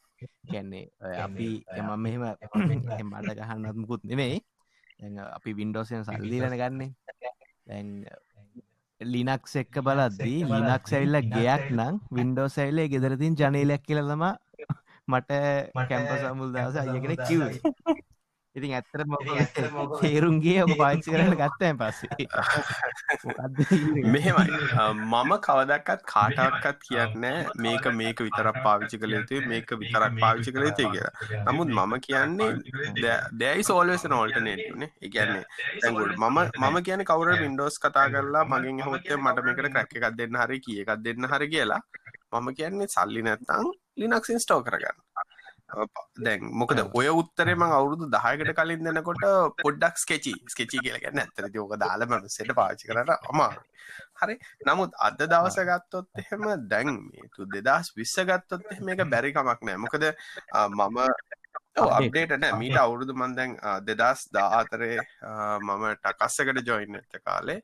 කැන්නේ අපි එම මෙහෙම (laughs) එමට (laughs) ගහන්නත් මුකුත් නෙමෙයි. අපි වින්ඩෝසයන් සල්ලීලන ගන්නේ දැන් ලිනක්ස් එක්ක බලද්දී ලිනක් සැවිල්ල ගයක් නම් වින්ඩෝ සැවිල්ලේ ගෙදරතින් ජනීලයක් කියලතම මට කැම්ප සමුල් දවස අයකෙන කිව්වේ ඉතින් ඇත්තර තේරුන්ගේ ඔබ (laughs) පාච්චි කරන්න ගත්තයන් පස්සේ. (laughs) මෙහෙමයි. (laughs) මම කවදක්කත් කාටක්කත් කියන්න මේක මේක විතරක් පාවිච්චි කළ යුතු මේක විතරක් පාවිච්චි කළ යුතු කියලා. නමුත් මම කියන්නේ දැයි සෝල්වස නෝල්ටනේටන ඉගැන්නේ තැගුල් මම මම කියන කවර වින්ඩෝස් කතා කරලා මගින් හොත්තේ මට මේකට ක්‍රැක් එකක් දෙන්න හරි කිය එකක් දෙන්න හරි කියලා. මම කියන්නේ සල්ලි නැත්තං ලිනක්සින් ස්ටෝ කරගන්න දැන් මොකද ඔය උත්තරෙම අවුරුදු දහයකට කලින් දෙනකොට පොඩ්ඩක් ස්කෙචි ස්කෙචි කියලගන්න ඇතර යෝක දාලම සෙට පාචි කරට අමාරු හරි. නමුත් අද දවස ගත්තොත් එහෙම දැන් දෙදස් විස්ස ගත්තොත් මේක බැරිකමක් නෑ. මොකද මම අප්ඩේට නෑ. මීට අවුරුදු මන්දැන් දෙදස් දාතරේ මම ටකස්සකට ජොයින්න ඇත කාලේ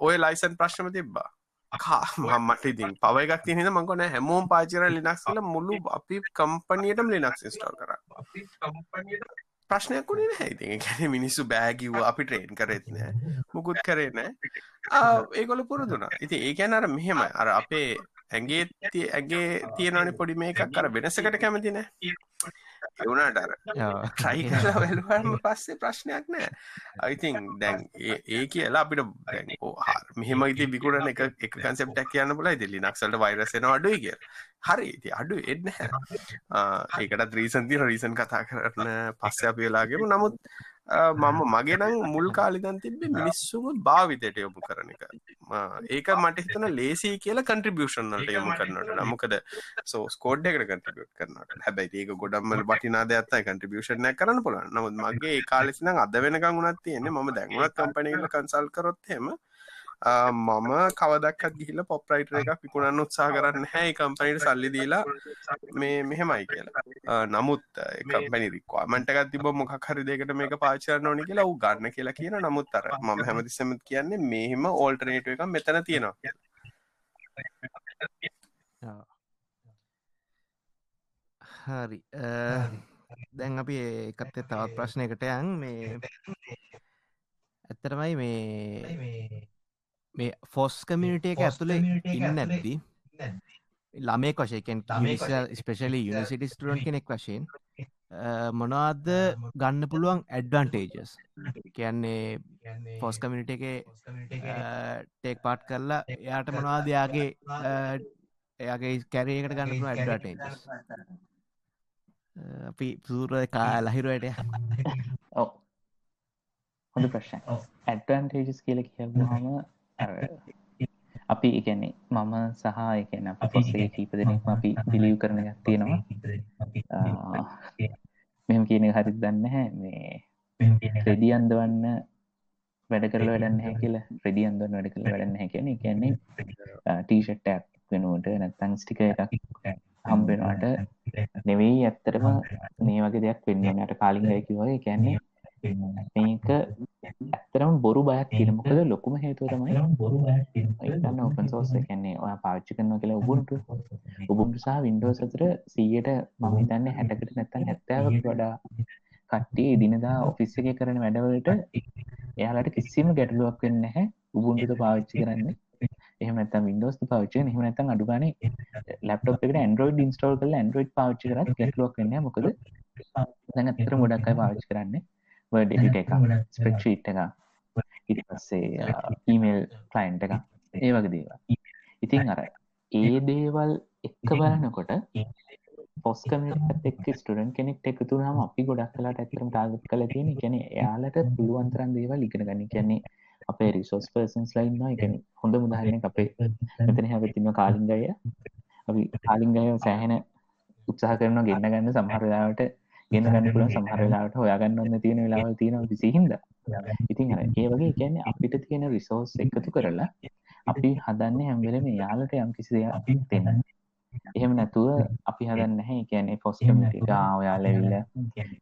ඔය ලයිසන් ප්‍රශ්නම තිබ්බා (laughs) මට ඉතින් පව එකක් තියෙන මංගොන හැමෝම් පාචිර ලිනක්ස් කල මුල්ලු අපි කම්පනියටම ලිනක්ස් ස්ටෝ කර. ප්‍රශ්නයක් වුණේ නැහැ. ඉතින් ගැන මිනිස්සු බෑගිව්ව අපි ට්‍රේන් කරෙත් නෑ. මුකුත් කරේ නෑ. ඒගොල පුරුදුනා ඉති ඒ ගැන අර මෙහෙම අර අපේ ඇගේ ඇගේ තියෙනනි පොඩි මේකක් කර වෙනසකට කැමති නෑ එවුණට අර. ට්‍රයි කලා වැල්වාම පස්සේ ප්‍රශ්නයක් නෑ. අයිතින් දැන් ඒ කියලා අපිට මෙහම ඉති විකුරන එක එක කන්සෙප්ටක් කියන්න බල ඉති ලිනක්සල්ට වෛරසෙන අඩුයි කිය හරි ඉති අඩු එන්න ඒකට රීසන්ති රීසන් කතා කරන පස්ස අපිලාගේම නමුත් මම මගෙනම් මුල් කාලිදන් තිබේ මිනිස්සුම භාවිතයට යොමු කරන එක. ඒක මට හිතන ලේසි කියලා කන්ට්‍රිබියෂන්ලට යොමු කරනට නමුකද සෝ ස්කෝඩ් එකට කන්ට්‍රිබියට් කරනට හැබැයි ඒක ගොඩම්මල බටිනා දෙයක්ත්තයි කන්ට්‍රිබියෂණ කරන පුලන් නමුත් මගේ කාලෙසින අද වෙනකං වුණත් තියෙන්නේ ම දැන්ුණත් කම්පනීල කන්සල් කරොත්හෙම මම කවදක්ත් ගිහිල පොප්රයිට එකක් විකුණන්න උත්සා කරන්න හැ කම්පනීට සල්ලි දීලා (laughs) මේ මෙහෙමයි කියලා නමුත් කම්පනි රික්වාමටක් තිබ මොකක් හරි දෙකට මේක පාචරන ඕනි කියලා වූ ගන්න කියලා කියන නමුත් අර ම හැමතිස්සමත් කියන්නේ මෙහෙම ඕල්ටනේට එක මෙතන තියෙනවා. හරි. දැන් අපි එකත්තේ තවත් ප්‍රශ්නයකට යන්. මේ ඇත්තරමයි මේ මේ ෆොස් කමිනිට එක ඇතුළේ ඉන්න නැති ළමේ වශයකෙන් ස්පෙශලි යනිසිටි ස්ටරන් කෙනෙක් වශයෙන් (laughs) මොනවාද ගන්න පුළුවන් ඇඩ්වන්ටේජස් (laughs) කියන්නේ ෆොස් කමිනිට එක ටෙක් පාට් කරලා එයාට මොනවාදයාගේ එයාගේ කැරේකට ගන්න ඇඩ්වටේජස් අපි සූර කා ලහිරුවට (laughs) ඔව. හොඳ ප්‍රශ්න ඇඩ්වන්ටේජස් කියල කියහම අපි එකන්නේ මම සහ එකන පොස්සේ කීප දෙනෙක්ම අපි බිලිව් කරන එකක් තියෙනවා. මෙම කියන හරි දන්න හැ මේ රෙදි අන්දවන්න වැඩ කරල වැඩන්න හැ කියලා. රෙදි අන්දන්න වැඩ කළ වැඩන්න හැ කියන කියන්නේ ටීෂට්ටක් වෙනුවට නැත්තං ස්ටික එකක් හම්බෙනවාට නෙවෙයි ඇත්තරම මේ වගේ දෙයක් වෙන්නට කාලින් හැකිවගේ කියන්නේ මේක ඇත්තරම බොරු බයක් කියනමකද ලොකුම හේතුව තමයි බොරු ගන්න ඔපන් සෝස් කන්නේ ඔය පාච්චි කරන කියලා උබුන්ට උබුන්ට සහ වින්ඩෝස් අතර සීයට මම හිතන්නේ හැටකට නැත්තන් හැත්තාවක් වඩා කට්ටිය දිනදා ඔෆිස් එක කරන වැඩවලට එයාලට කිසිම ගැටලුවක් වෙන්න නැහැ උබුන්ටුද පාවිච්චි කරන්න. එහම නැතම් වින්ඩෝස් පාවිච්චි එහම නැතන් අඩුගන ලප්ටොප් එකට ඇන්ඩරෝයිඩ් ඉන්ස්ටෝල් කල ඇන්ඩරෝයිඩ් පාවිච්චි කරත් ගැටලුවක් වෙන්න මොකද? දැන් අතර ගොඩක්යි පාවිච්චි කරන්නේ එඩිට එක ස්ප්‍රෙඩ්ෂීට් එක ඉට පස්සේ ඊමේල් කලයින්් එක. ඒ වගේ දේවා ඉතින් අර ඒ දේවල් එක්ක බලනකොට පොස්කමට එක් ස්ටඩන් කෙනෙක් එකතු නම අපි ගොඩක් කලාට ඇතරම් ටාගත් කල තියෙන ගැන එයාලට පුළුවන්තරන් දේවල් ඉගෙන ගනි කියන්නේ අපේ රිසෝස් පර්සන්ස් ලයින්න එක හොඳ මුදාහරන අපේ මෙතන හැවතිම කාලින්ගය අපි කාලින්ගය සෑහෙන උත්සාහ කරන ගෙන්න්න ගන්න සමහරලාවට ගෙන ගන්න පුළන් සමහරලාට හොයාගන්නන්න තියෙන වෙලාවල් තියෙන විසිහින්ද ඉතින් ඒ වගේ කියන්නේ අපිට තියෙන රිසෝස් එකතු කරලා අපි හදන්න හැම්වෙලම යාලට යම් කිසි දෙයක් දෙන්න. එහෙම නැතුව අපි හදන්න හැ කියන්නේ ෆොස්කමිටික ඔයා ලැවිල්ල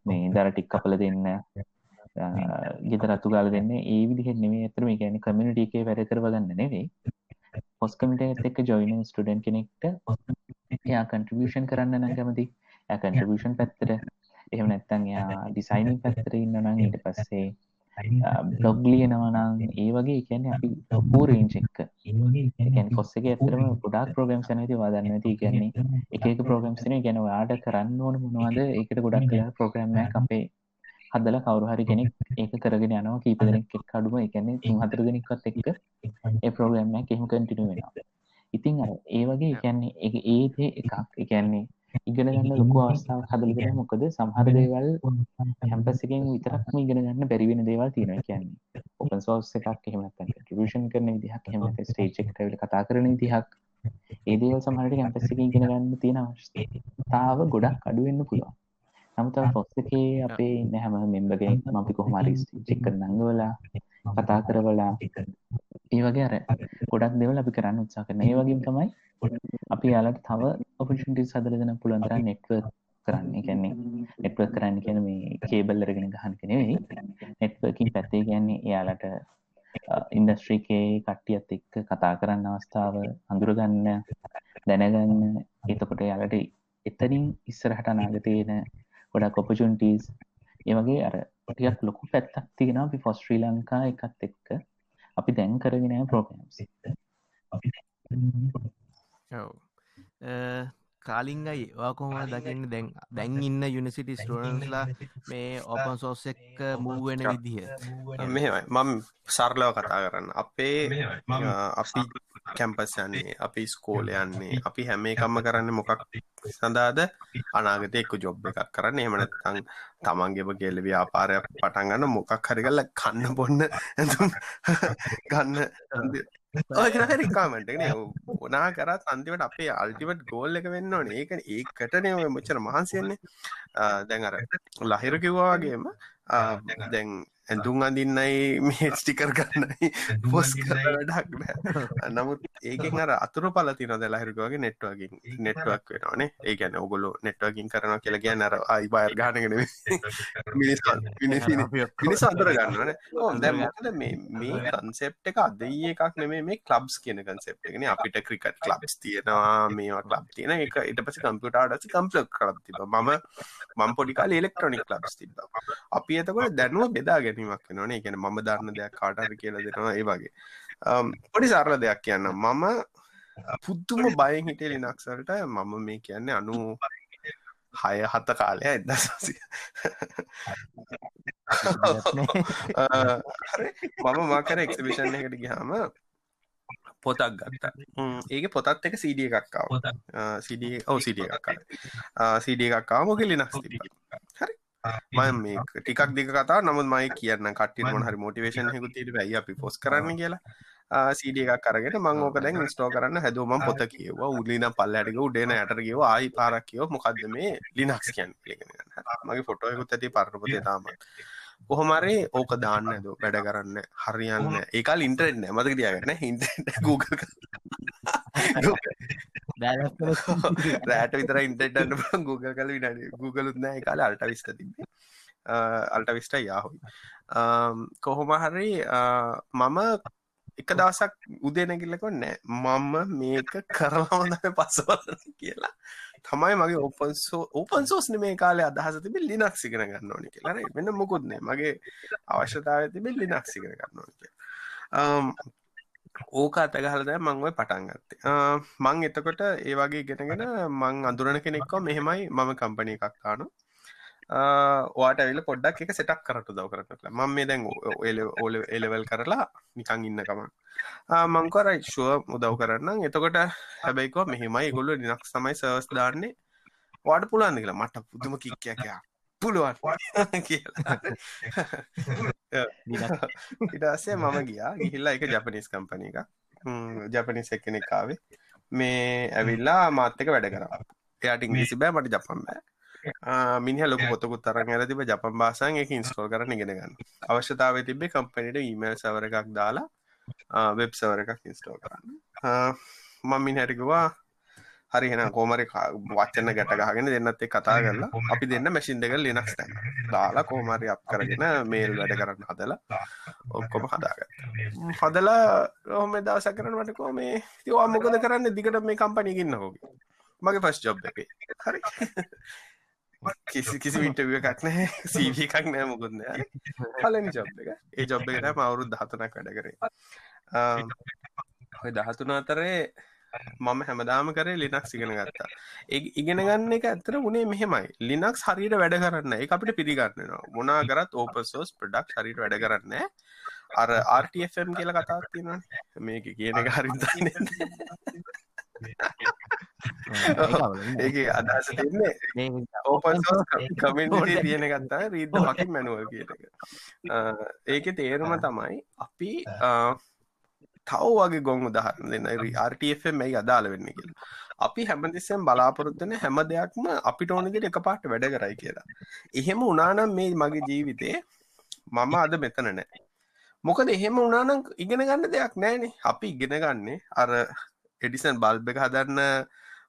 මේ දර ටික් කපල දෙන්න. ගෙත රත්තු ගාල දෙන්න. ඒ විදිහ නෙවේ ඇතරම ගැන කමිනිට එකේ වැඩ කරවගන්න නෙවේ පොස්කමිට එක්ක ජොයින ස්ටඩන් කෙනෙක්ට එයා කන්ට්‍රිබියෂන් කරන්න නම් කැමති කන්ට්‍රිබියෂන් පැත්තට එහෙම නැත්තන් යා ඩිසයිනින් පැත්තර ඉන්නනම් ඊට (laughs) පස්සේ බ්ලොග් ලියනවනම් (laughs) ඒ වගේ කියන්නේ අපි (laughs) ලොකූ රේන්ජ් එක. කියන්නේ කොස් එක ඇත්තටම ගොඩාක් ඉතින් ඔයා දන්නවා ඉතින් කියන්නේ එක එක තියෙනවා කියන්නේ ඔයාට කරන්න ඕන මොනවද? ඒකට ගොඩක් කියලා ප්‍රෝග්‍රෑම් එකක් අපේ හදලා කවුරු හරි කෙනෙක් ඒක කරගෙන යනවා. කීප දෙනෙක් එක්ක අඩුම. ඒ කියන්නේ තුන් හතර දෙනෙක්වත් එක්ක ඒ ප්‍රෝග්‍රෑම් එක එහෙම කන්ටිනියු වෙනවා. ඉතින් අර ඒ වගේ කියන්නේ ඒ දේ එකක්. ඒ කියන්නේ ඉගෙන ගන්න (laughs) ලොකු අවස්ථාවක් හදලා දෙනවා. මොකද සමහර දේවල් කැම්පස් එකෙන් විතරක්ම (laughs) ඉගෙන ගන්න බැරි වෙන දේවල් තියෙනවා කියන්නේ. (laughs) ඕපන් සෝස් එකක් එහෙම නැත්නම් කන්ට්‍රිබියුෂන් කරන විදිහක් එහෙම නැත්නම් ස්ටේජ් එකට ඇවිල්ලා කතා කරන විදිහක්. ඒ දේවල් සමහරට කැම්පස් එකේ ඉගෙන ගන්න තියෙන අවශ්‍යතාව ගොඩක් අඩු වෙන්න පුළුවන් නමුත් අර පොස් එකේ අපේ ඉන්න හැම මෙම්බර් කෙනෙක්ම අපි කොහොම හරි ස්ටේජ් එකට නංගවලා කතා කරවලා ඒ වගේ අර ගොඩක් දේවල් අපි කරන්න උත්සාහ කරනවා. ඒ වගේම තමයි අපි යාලට තව ඔපිටිස් හදරගෙන පුළන්තර නෙට්වර් කරන්න. කියන්නේ නෙට්වර් කරන්න කියන මේ කේබල් අරගෙන ගහන් කෙනෙවෙයි නෙට්වර්කින් පැත්තේ කියන්නේ එයාලට ඉන්ඩස්ට්‍රීකේ කට්ටියත් එක්ක කතා කරන්න අවස්ථාව අඳුරගන්න දැනගන්න. එතකොට යාලට එතරින් ඉස්සරහට අනාගතයන ගොඩක් ඔපචුන්ටස් ඒවගේ අර ටියක් ලොකු පැත්තක් තියෙන අපි ෆොස් ශ්‍රී ලංකා එකත් එක්ක. අපි දැන් කරගෙන ප්‍රෝගම්ස් කාලිංගයි. වාකොහොම දකින්න? දැන් දැන් ඉන්න යුනිසිටි ස්ටඩන්ස්ලා මේ ඔපන් සෝස් එක්ක මූවෙන විදිහ. මෙහෙමයි. මම සරලව කතා කරන්න. අපේ අපි කැම්පස් යන්නේ අපි ස්කෝල යන්නේ. අපි හැම එකම්ම කරන්න මොකක් සඳාද අනාගත එක්ක ජොබ් එකක් කරන්න. එහෙමනත්තං තමන්ගෙම ගෙල්ල ව්‍යාපාරයක් පටන්ගන්න මොකක් හරිගල්ල කන්න බොන්න ගන්න. ඔයරිකාමටන ඕනා කරත් අන්තිවට අපේ අල්ටිවට ගෝල් එක වෙන්න ඕන. ඒක ඒකටනය මුච්චර මහන්සියන්නේ දැන් අර ලහිර කිව්වාගේම දැන් ඇඳුම් අඳින්නයි මේ (laughs) ස්ටිකර් ගන්නයි පොස් කරඩක් නමුත් ඒකෙන් අර අතුර පලති නොද ලහිරකවගේ නෙට්වකින් නෙට්වක් වෙනවානේ ඒ ගැන ඔගොලු නෙට්වකින් කරනවා කියලා ගැන අර අයි බයර් ගානගෙන මිනිස් අතුර ගන්නන දැ මොකද මේ මේ කන්සෙප් එක අදයි එකක් නෙමේ මේ කලබ්ස් කියන කන්සෙප් එකන අපිට ක්‍රිකට් ලබ්ස් තියෙනවා මේවා ලබ් තියෙන එක ඉට පස කම්පියුටාඩස කම්පලක් කරත් තිබ මම මම් පොඩිකාල ඉලෙක්ට්‍රොනික් ලබ්ස් තිබ අපි එතකොට දැනුව බෙදාගෙන ගැනීමක් වෙනනේ ගැන ම දන්න දෙයක් කාටර කියල දෙනවා ඒ වගේ. පොඩි සරල දෙයක් කියන්න. මම පුද්දුම බයෙන් හිටේ ලිනක්සල්ට මම මේ කියන්නේ අනු හය හත කාලය එදසසිය මම මාකර එක්සිබිෂන් එකට ගිහාම පොතක් ගත්තා. ඒක පොතත් එක සිඩිය එකක්කාව සිඩිය ඔව සිඩිය එකක්කා සිඩිය එකක්කාව මොක ලිනක්ස්. හරි මම මේ ටිකක් දික කතා නමුත් මයි කියන්න කට්ටි මොන හරි මොටිවේෂන් හෙකු තිට වැයි අපි පොස් කරන්න කියලා. සීඩ එකක් කරගෙන මං ඕක දැන් ස්ටෝ කරන්න හැදුවම පොත කියවා උලින පල්ලටික උඩේන කියව ආයි පාරක් කියව මොකක්ද මේ? ලිනක්ස් කියන් පිළිගෙන මගේ ෆොටෝයකුත් ඇති පරපතේ තාමත්. කොහොමරේ ඕක දාන්න ඇද වැඩ කරන්න. හරියන්න ඒකල් ඉන්ටරෙන්න මතක තියාගන්න. හින්ට Google (laughs) රෑට විතර ඉන්ටෙටන්න Google කල විට Google උත්නෑ කාල අල්ට විස්ත තිබේ අල්ට විස්ට යාහුයි කොහොම හරි මම එක දවසක් උදේනැකිල්ලකො නෑ. මම මේක කරලාවදම පස්සවන්න කියලා. තමයි මගේ ඔපන්සෝ ඕපන්සෝස් මේ කාලේ අදහස තිබි ලිනක් සිගෙන ගන්න ඕනි කියලාර වෙන මොකුත්නේ මගේ අවශ්‍යතාව තිබි ලිනක් සිගෙන ගන්න ඕනි ඕක අතගහලද මංව පටන් ගත්තේ. මං එතකොට ඒ වගේ ගෙනගෙන මං අඳුරන කෙනෙක්ව මෙහෙමයි මම කම්පනය එකක් කානු වාට ඇවිල පොඩ්ඩක් එක සෙටක් කරට දව කරනට මං මේ දැන් ඕල එලවල් කරලා නිකං ඉන්නකම මංකරයි ශුව උදව් කරන්න එතකොට හැබැයිකව මෙහෙමයි. ගොල්ල නිනක් සමයි සර්ස් දාන්නේ. වාට පුළන්ද කියලා. මට පුදුම කික්කයකයා පුළුවන්. ඉටස්සේ (laughs) මම ගියා. ගිහිල්ලා එක ජපනිස් කම්පන එක ජපනිස් එක්කෙනෙක්කාවේ මේ ඇවිල්ලා මාත්තක වැඩ කර එයාට ඉංග්‍රීසි බෑ මට ජපන් බෑ. මිනිහ ලොක පොතකුත් තරන් ඇර තිබ ජපන් බාසන් එක ඉන්ස්ටෝල් කරන ගෙන ගන්න. අවශ්‍යතාව තිබේ කම්පනිට ඊමල් සවර එකක් දාලා වෙබ් සවර එකක් ඉන්ස්ටෝ කරන්න. මම්මින් හැටිකවා හරි හෙන කෝමරි වච්චන්න ගැට ගහගෙන දෙන්නත් එක් කතා කරලා අපි දෙන්න මැසින් දෙක ලිනක්ස් තැන් දාලා කෝමරි අප කරගෙන මේල් වැඩ කරන්න හදලා ඔක්කොම හදාගත් හදලා ඔහොම දවසක් කරන වටකෝ මේ තිවා මොකද කරන්න? දිගට මේ කම්පනයගන්න හෝගේ මගේ පස් ජොබ් එක. හරි. කිසි කිසි විින්ටවිය එකක් නෑ සීව එකක් නෑ මුකුත්න පලනි ජොබ් එක. ඒ ජොබ් එකට මවුරුත් දහතුනක් වැඩ කරේ. ඔය දහතුන අතරේ මම හැමදාම කරේ ලිනක්ස් ඉගෙන ගත්තා. ඉගෙන ගන්න එක ඇතර උනේ මෙහෙමයි. ලිනක්ස් හරියට වැඩ කරන්න එක අපිට පිළිගන්නවා මොනා කරත් ඕපසෝස් ප්‍රඩක්් හරිට වැඩ කරන්න අර RTFM කියල කතාත් තියෙන මේක කියන එක හරිතන්න ඒක අදස කමෙන්ටේ (laughs) තියෙන ගත්තා රීද මකින් මැනුව කියන එක. (laughs) ඒක තේරුම තමයි අපි තව වගේ ගොන් උදහරන්න දෙන්න. RTFM ඇයි අදාළ වෙන්න කියලා. අපි හැමතිස්සෙන් බලාපොරොත්තුන හැම දෙයක්ම අපිට ඕනකට එක පාට වැඩ කරයි කියලා. එහෙම උනානම් මේ මගේ ජීවිතේ මම අද මෙතන නෑ. මොකද එහෙම උනානම් ඉගෙන ගන්න දෙයක් නෑනේ. අපි ඉගෙන ගන්නේ අර එඩිසන් බල්බ එක හදන්න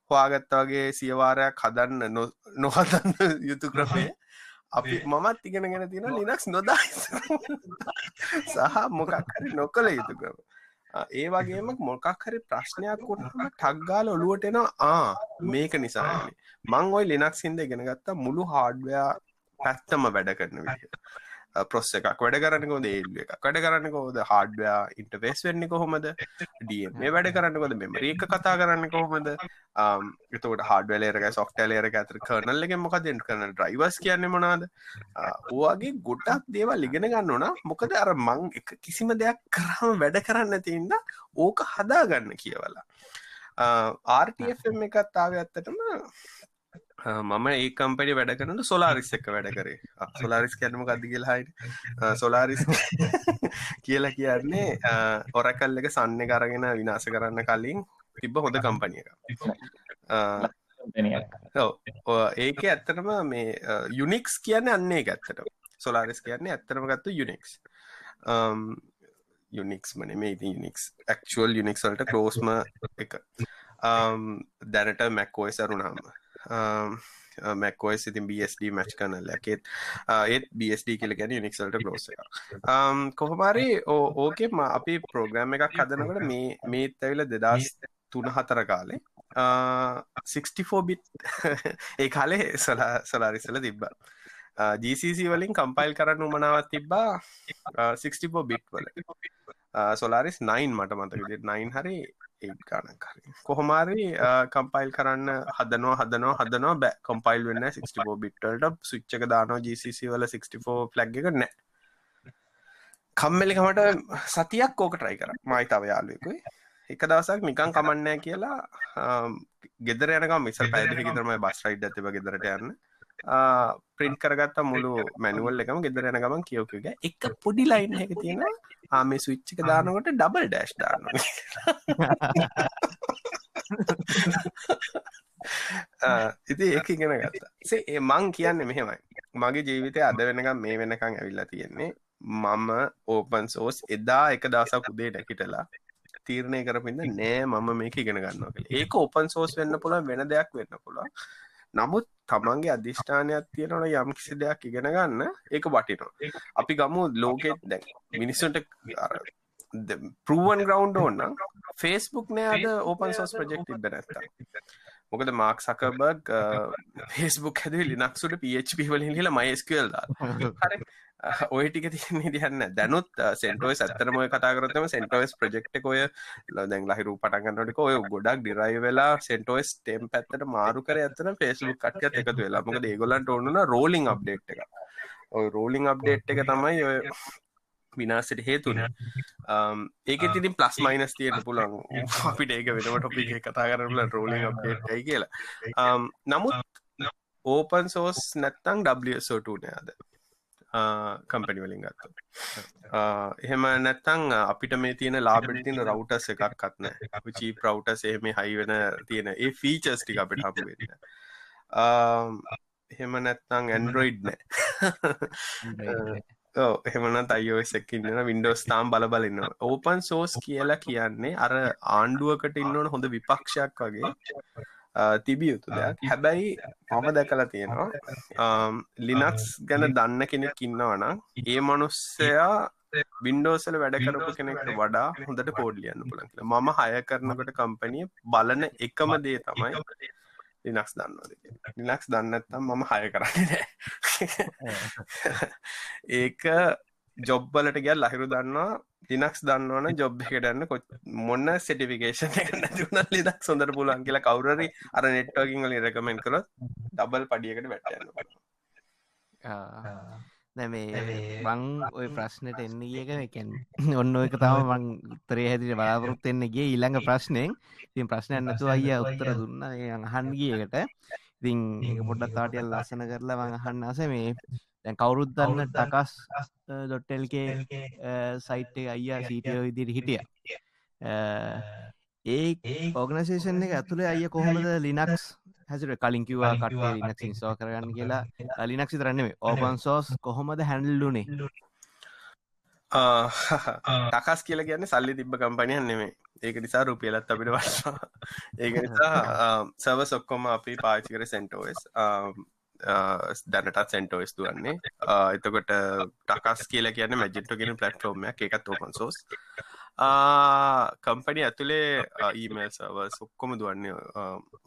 හවාගත්ත වගේ සියවාරයක් හදන්න නොහදන්න යුතු ක්‍රමය. අපි මමත් ඉගෙනගෙන තියෙන ලිනක්ස් නොදා (laughs) සහ මොකක් හරි නොකළ යුතු ක්‍රම ඒ වගේම මොකක් හරි ප්‍රශ්නයක් කොටම ටක්ගාල ඔලුවට එන ආ මේක නිසා මං ඔයි ලිනක්සින්ද ඉගෙනගත්තා මුළු හාඩ්වයා පැත්තම වැඩ කරන විට ප්‍රොස්ස එකක් වැඩ කරන්නකොද ඒල්ුව (laughs) එක වැඩ කරන්නකොද හාඩ්වයා ඉන්ටවේස් වෙන්න කොහොමද? ඩම වැඩ කරන්නකොද මෙමරීක කතා කරන්න කොහොමද? එතකට හඩවලේරක සොෆ්ටලේරක ඇතර කරනල්ලගේ මොක දෙට කරන ඩ්‍රයිවස් කියන්න මොනාද ඕගේ ගොඩක් දේවල් ඉගෙන ගන්න ඕන. මොකද අර මං එක කිසිම දෙයක් කරම වැඩ කරන්න තින්ද ඕක හදාගන්න කියවලා. ආර්ටම් එකත් ආව ඇත්තටම මම ඒ කම්පනි වැඩ කරන සොලාරිස් එක වැඩ කරේ. සොලාරිස් කැනම ගදදි කියලාහයි සොලාරිස් කියලා කියන්නේ ඔරකල් එක සන්න කරගෙන විනාස කරන්න කලින් තිබ්බ හොඳ කම්පනිය එක (laughs) ඒක ඇත්තටම මේ යුනික්ස් කියන්න අන්නේ ඇත්තට සොලාරිස් කියන්නේ ඇත්තරම ගත්තු යුනික්ස් යුනික්ස් මන මේ යුනික්ස් ක්ල් යුනික්ස් වලට කලෝස්ම එක. දැනට මැක්කෝය සරුනාම මැක්කෝයි සිතින් බස්D මච් කනල්ල එකෙත් ඒත් බස්D කියල ගැන නික්සල්ට ලෝස කොහොමරි ඕකේ අපි ප්‍රෝග්‍රම් එකක් හදනකට මේ මේත් ඇවිල දෙදස් තුන හතර කාලේ 64 බිට් (laughs) ඒ කාලේ සලා සලාරිසල තිබ්බ. GCC වලින් කම්පයිල් කරන්න උමනාවත් තිබ්බා 64 බිට් වල. Uh, සොලාරිස් 9 මට මතක 9 හරි ගානක් හරි. කොහොමාරි කම්පයිල් uh, කරන්න හදනවා හදනවා හදනවා. බෑ. කොම්පයිල් වෙන්න 64 බිට්වලට සුච්චක දානවා GCC වල 64 ෆ්ලග් එක නෑ. කම්මලිකමට සතියක් ඕක ට්‍රයි කර මයි තව යාලුවෙකුයි එක දවසක් නිකං කමන්නෑ කියලා um, ගෙදර යනකම් මිසල් පැදිහි තරම බස් රයිඩ් ඇතිව ගෙදරට යන්න. ප්‍රින්ට් කරගත්ත මුළු මැනුවල් එකම ගෙදර යන ගමන් කියෝකගේ එක පොඩි ලයින් එක තියෙන ආමේ ස්විච්චික දානකොට ඩබල් ඩෑශ් දාන්න ඉති ඒක ඉගෙන ගත්තා. සේ මං කියන්න මෙහෙමයි. මගේ ජීවිතය අද වෙනකම් මේ වෙනකං ඇවිල්ලා තියෙන්නේ. මම ඕපන් සෝස් එදා එක දවසක් උදේ නැකිටලා තීරණය කරපින්න නෑ මම මේක ඉගෙන ගන්නවා ඒක ඕපන් සෝස් වෙන්න පුළුවන් වෙන දෙයක් වෙන්න පුළුවන්. නමුත් තමන්ගේ අධිෂ්ඨානයක් තියෙනවන යම් කිසි දෙයක් ඉගෙන ගන්න. ඒක වටිනවා. අපි ගමු ලෝකෙත් දැන් මිනිස්සුන්ට පරුවන් ග්‍රවන්් ඕන්න ෆේස්බුක් නෑද ඕපන් සෝස් ප්‍රජෙක්් තිබ නැත්ත මොකද මාක් සකබර්ග ෆේස්බුක් හැද ලිනක්සුට පHP වලින් හිල මයිස්කල් ඔය ටික තියන්නේ දිහන්න දැනුත් සෙන්ටෝස් ඇත්තරම කතාකරතම සෙන්ටෝස් ප්‍රජෙක්්ක ඔය දැන් ලහිරු පටගන්නටක ඔය ගොඩක් ඩිරයි වෙලා සෙන්ටෝස් ටෙම් පැත්තට මාරු කර ඇත්තන ෆේස්බුක් කට්ක එකතු වෙලා. මොකද ඒගොලන්ට ඕන්න රෝලිං අප්ඩේට් එක ඔය රෝලිං අප්ඩේට් එක තමයි ඔය විනාසට හේතුන ඒක තිතින් ප්ලස් මයිනස් තියෙන පුළන් අපිට ඒක වෙනම ටොපි කතා කරල රෝලිං අප්ඩේට්යි කියලා. නමුත් ඕපන් සෝස් නැත්තං ඩසෝට නෑද කම්පනි වලින් ගත්ත එහෙම නැත්තං අපිට මේ තියෙන ලාබට තින රවටස් එකක් කත්න චී ප්‍රවටස් එහෙම හයි වෙන තියෙන. ඒ ෆීචස් ටික අපිට හපු වෙන්න (laughs) එහෙම නැත්තං ඇන්ඩරොයිඩ් නෑ. එහෙමන අයෝසකින්න වින්ඩෝස් තාම් බල බලන්න ඕපන් සෝස් කියලා කියන්නේ අර ආණ්ඩුවකට ඉන්නවන හොඳ විපක්ෂයක් වගේ තිබිය යුතු දෙයක්. හැබැයි මම දැකලා තියෙනවා ලිනක්ස් ගැන දන්න කෙනෙක් ඉන්නවනම් ඒ මනුස්සයා වින්ඩෝසල වැඩ කරපු කෙනෙක්ට වඩා හොඳට කෝඩ් ලියන්න පුළන් කියලා. මම හය කරනකට කම්පනිය බලන එකම දේ තමයි ලිනක්ස් දන්නවද ලිනක්ස් දන්නත්තම් මම හය කරන්නේ (laughs) ඒක ජොබ්බලට ගැල් ලහිරු දන්නවා ලිනක්ස් දන්නවන ජොබ් එකටන්න කො මොන්න සෙටිෆිකේෂන් නැතිවුණ ලිදක් සොඳට පුලන් කියලා කවුරරි අර නෙට්වකින් වලින් රැකමෙන්ට කරොත් ඩබල් පඩියකට වැටයන්න නැමේ බං ඔය ප්‍රශ්නයට එන්නේ ඒක එකැන් ඔන්න එක තම මං උත්තරේ හැදිට බලාපොරොත් එන්නගේ ඊළඟ ප්‍රශ්නයෙන් තින් ප්‍රශ්නයක් නැතු අයිය උත්තර දුන්න. අහන්ගියකට ඉතින් ඒ පොඩ්ඩත් තාටියල් ලස්සන කරලා මං අහන්න අස මේ දැන් කවුරුත් දන්න ටකස් ඩොට්ටල්ගේ සයිට් අයියා සීටියෝ විදිර හිටිය. ඒ ඕගනසේෂන් එක ඇතුළේ අය කොහොමද ලිනක්ස් හැසිට කලින් කිවා කටේ ලිනක් ඉන්සෝ කරගන්න කියලා. ලිනක් සිතරන්නේ ඕපන් සෝස් කොහොමද හැන්ල්ලුනේ ටකස් කියල කියන්න සල්ලි තිබ්බ කම්පනයන් නෙමේ ඒක නිසා රුපියලත් අපිට වශවා (laughs) ඒක නිසා සව සොක්කොම අපි පාචිකර සෙන්ටෝස් දැනටත් සෙන්ටෝස් දුවන්නේ. එතකොට ටකස් කියල කියන මැජිට්ට ගෙන පලට්ෆෝර්ම එකත් ඕපන් සෝස් කම්පනි ඇතුළේ ඊමල් සව සොක්කොම දුවන්නේ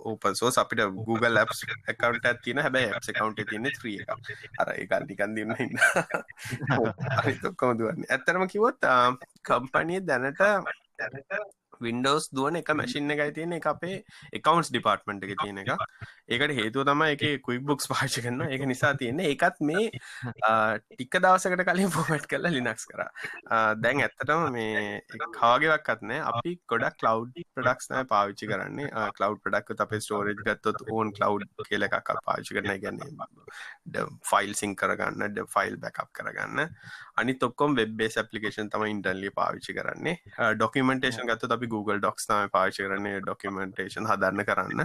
ඕපන් සෝස් අපිට Google ලැප්ස් එකකවන්ට ඇතින හැබැයි ඇප් එකකවන්ට තියන්න ත්‍රිය එක අර ඒ නිකන් දින්න ඉන්න. (laughs) ඔක්කොම දුවන්නේ. ඇත්තරම කිවොත් කම්පනිය දැනට වින්ඩෝස් දුවන එක මැසින් එකයි තියෙන එක අපේ එකකවන්ස් ඩිපාර්ට්මට එක තියෙන එක. ඒකට හේතුව තම එක කුයි බුක්ස් පාච කරන්න එක නිසා තියෙන්නේ එකත් මේ (laughs) ටික්ක දවසකට කලින් පොමට් කරලා ලිනක්ස් කර. දැන් ඇත්තටම මේ කාගවක්ත්නෑ අපි ගොඩක් කලව් ප්‍රඩක්ස් නෑ පාවිච්චි කරන්නේ. කලව් ප්‍රඩක් අපේ ස්ටෝරජ් ගත්තොත් ඕන් කලව් කියල එකක් පාවිච්චි කරන ගැන්නේ ෆයිල් සිං කරගන්න ෆයිල් බැකප් කරගන්න අනි තොක්කොම් වෙබ්බේ පපිකේෂන් තම ඉන්ටන්ලි පාවිච්චි කරන්නේ. ඩොකිමෙන්ටේෂන් ගත්ත අපි Google ඩොක්ස් තම පාචි කරන්නේ ඩොකිමෙන්ටේෂන් හදන්න කරන්න.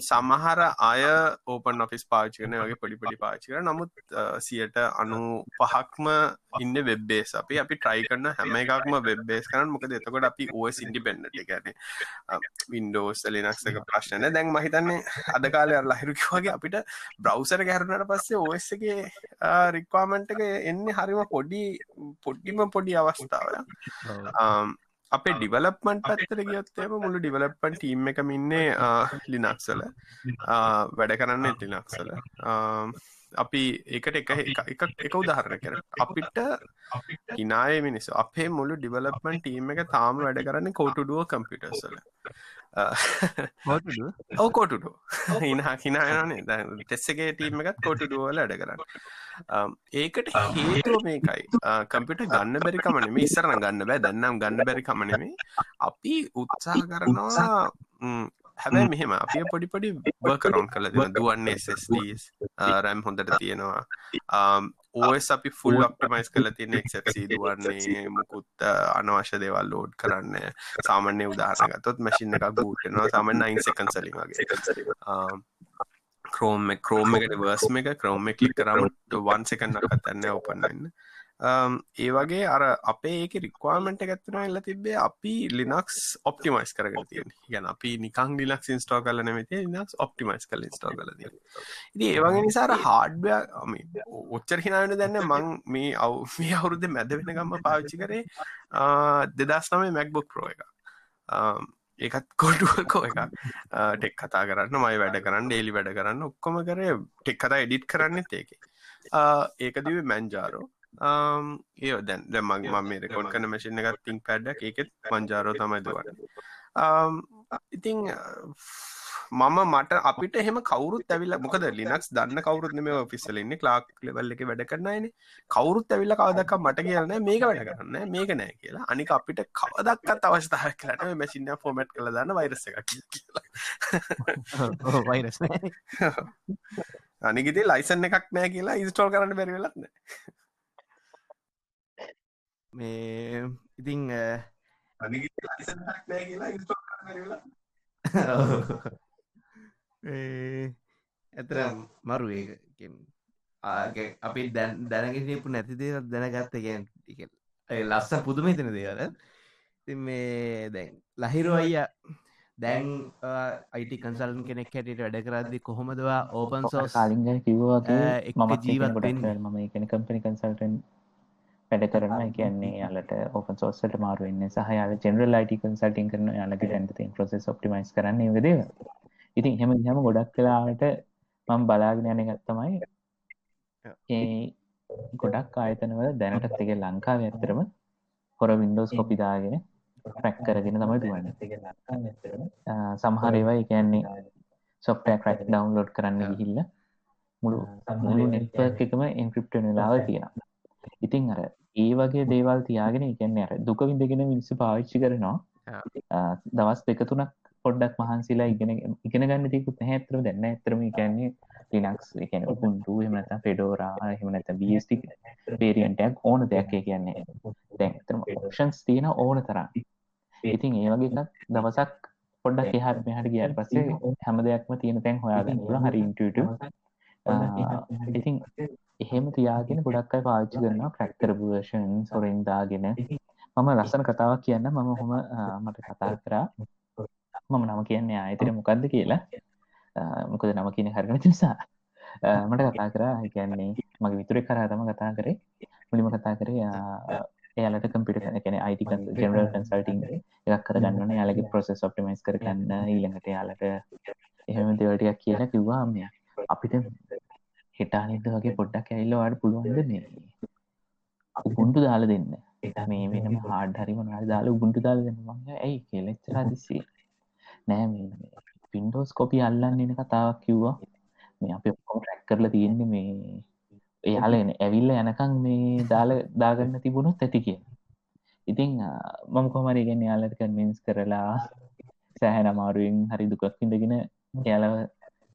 සමහර අය ඕපන් ඔෆිස් පාචි කරන වගේ පොඩිපොඩි පාචි කර නමුත් සියට අනු පහක්ම ඉන්න වෙබ්බේස් අපි අපි ට්‍රයි කරන හැම එකක්ම වෙබ්බේස් කරන මොකද එතකොට අපි ඕස් ඉන්ඩිපෙන්ඩට ගැන වින්ඩෝස් ලිනක්සක ප්‍රශ්න දැන් මහිතන්නේ අද කාලය ලහිරුකි වගේ අපිට බ්‍රවසර ගැහරුණට පස්සේ ඕස් එක රික්වාමන්ට එක එන්නේ හරිම පොඩි පොඩ්ඩිම පොඩි අවස්ථාව (laughs) අපේ ඩිවලප්මන්ට් පත්තර ගියොත්තේම මුළු ඩිවලප්පන් ටීම් එකම ඉන්නේ ලිනක්සල වැඩ කරන්න ලිනක්සල අපි ඒකට එක එක එක උදාහරණ කර අපිට හිනාය මිනිස්සු අපේ මුළු ඩිවලප්මන් ටීම් එක තාම වැඩ කරන්න කෝටුඩුව කම්පිටර්සල ඕ කෝටුඩු හිනා හිනායනේ ටෙස්සගේ ටීම එකත් කෝටුඩුවල වැඩ කරන්න ඒකට හේතුව මේකයි. කම්පිට ගන්න බැරි කමනෙම ඉස්සරන ගන්න බෑ දන්නම් ගන්න බැරි කමනෙමේ අපි උත්සාහ කරනවා හැබැයි මෙහෙම අපිය පොඩිපොඩි බර්කරවන්් කල දෙන දුවන්නේ SSDස් රැම් හොඳට තියෙනවා. ඕස් අපි ෆුල් ඔක්ටමයිස් කල තියන එක්සි දුවන්නේ මුකුත් අනවශ්‍ය දේවල් ලෝඩ් කරන්න සාමන්‍ය උදාහනගතොත් මැසින් එකක් බූටනවා සාමන් නයින් සකන් සලින් වගේ ක්‍රෝම ක්‍රෝම එකට වර්ස්ම එක ක්‍රෝම කලික් කරමට වන් සකන්න කතන්න ඔපන්නන්න ඒ වගේ අර අපේ ඒක රික්වාමට ඇත්තුන එල්ල තිබේ අපි ලිනක්ස් ඔප්ටිමයිස් කරග තිය ගැන අපි නිකං ලිනක් ඉස්ටෝ කල නමති නක්ස් ඔප්ටිමයිස් කල ස්ටෝ කල ද ඉති ඒවගේ නිසාර හාඩ්බය ඔච්චර හිනාවන දැන්න මං මේ අව් මේ අවුරුද්ධ මැද වෙන ගම්ම පාවිච්චි කරේ දෙදස් නමේ මැක්බොක් ප්‍රෝ එක ඒකත් කොටුවකෝ එක (laughs) ටෙක් කතා කරන්න මයි වැඩ කරන්න ඩේලි වැඩ කරන්න ඔක්කොම කරේ ටෙක් කතා එඩිට් කරන්න ඒකේ. ඒක දිව මැන්ජාරෝ ඒ දැන් දැ මගේ ම මේ රෙකෝඩ් කන මැසින එකත් තිං පැඩ්ඩක් ඒකෙත් පංජාරෝ තමයි දුවන්න. ඉතිං මම මට අපිට එහෙම කවරුත් ඇවිල්ල මොකද ලිනක්ස් දන්න කවරුත් මේ ෆිස්සලන්නේ ලාක් ලෙවල් එක වැඩ කරන්නයින කවරුත් ඇවිල්ල කවදක් මට කියන්න මේක වැඩ කරන්න මේක නෑ කියලා. අනික අපිට කවදක්කත් අවස්ථාව කරට මැසින්න ෆෝමට් කළ දන්න වෛරස එක කියලා. වෛරස් අනිගති ලයිසන් එකක් නෑ කියලා ඉස්ටෝල් කරන්න බැරිවෙලත්න මේ ඉතිං ඇතර මරු ඒ අපි දැන් දැනගෙනපු නැති දේ දැනගත්ත ගැන් ලස්ස පුදුම හිතන දේවල. ති මේ දැන් ලහිරු අයිය දැන් අයිට කන්සල්න් කෙනෙක් හැටියට වැඩ කරදදි කොහොමදවා ඕපන් සෝස් කාලින්ග කිව්වාගේ මම ජීවත් මම එකන කම්පනි කන්සල්ටන් වැඩ කරනවා. කියන්නේ යාලට ඕපන් සෝර්ස්වලට මාරු වෙන්නේ සහ යාලා ජෙනරල් IT කන්සල්ටින් කරන යාලගේ දැන් තියෙන ප්‍රොසෙස් ඔප්ටිමයිස් කරන්න වගේ ඉතින් එහෙම ගියාම ගොඩක් වෙලාවට මම බලාගෙන යන එකක් තමයි ඒ ගොඩක් ආයතනවල දැනටත් ඒක ලංකාවේ ඇත්තටම හොර වින්ඩෝස් කොපි දාගෙන ක්‍රැක් කරගෙන තමයි දුවන්නේ. සමහර ඒවා කියන්නේ සොෆ්ට්වෙයාර් ක්‍රැක් ඩවුන්ලෝඩ් කරන්න ගිහිල්ලා මුළු මුළු නෙට්වර්ක් එකම එන්ක්‍රිප්ට් වෙන වෙලාව තියෙනවා. ඉතින් අර ඒ වගේ දේවල් තියාගෙන කියන්නේ අර දුක විඳගෙන මිනිස්සු පාවිච්චි කරනවා. දවස් දෙක තුනක් පොඩ්ඩක් මහන්සිලා ඉගෙන ඉගෙන ගන්න තියකුත් නැහැ ඇත්තටම දැන් නැහැ ඇත්තටම කියන්නේ ලිනක්ස් ඒ කියන්නේ උබුන්ටු එහෙම නැත්නම් ෆෙඩෝරා එහෙම නැත්නම් BSD වේරියන්ට් එකක් ඕන දෙයක් ඒ කියන්නේ. දැන් ඇත්තටම ඔප්ෂන්ස් තියෙන ඕන තරම්. ඉතින් ඒ වගේ එකක් දවසක් පොඩ්ඩක් එහාට මෙහාට ගියාට පස්සේ හැම දෙයක්ම තියෙන තැන් හොයාගන්න පුළුවන්. හරි ඉන්ටියුටිව් ඉතින් එහෙම තියාගෙන ගොඩක් අයි පාච්චි කරනවා ක්‍රැක්කර වර්ෂන් සොරෙන් දාගෙන. මම ලස්සන කතාවක් කියන්න මම හොම මට කතා කරා. මම නම කියන්නේ ආයතන මොකක්ද කියලා. මොකද නම කියන හරගන නිසා. මට කතා කරා. කියන්නේ මගේ විතුරෙක් කරා තම කතා කරේ. මුලිම කතා කරේ එයාලට කම්පිට කැන අයිට ජනරල් කන්සල්ටිං එකක් කරගන්න යාලගේ ප්‍රොසෙස් ඔප්ටිමයිස් කරගන්න ඊළඟට යාලට එහෙම දෙවටයක් කියලා කිව්වා මෙ අපිට හෙටානිද වගේ පොඩ්ඩක් ඇල්ලවාට පුළුවන්ද මේ? උපුන්ටු දාල දෙන්න. මේ වෙනම හාඩ හරි මොනාල් දාලා උබුන්ටු දාල දෙන්න. මං ඇයි? කෙලෙච්චරා දිස්සේ නෑ පින්ඩෝස් කොපි අල්ලන්නන කතාවක් කිව්වා. මේ අප ඔක්කොම ට්‍රැක් කරලා තියෙන්නේ මේ එයාලන ඇවිල්ල යනකං මේ දාල දාගන්න තිබුණොත් ඇති කිය ඉතිං මම කොමරි ගැන යාලට කන්මින්ස් කරලා සෑහැන අමාරුවෙන් හරි දුකක් ඉඳගෙන එයාලව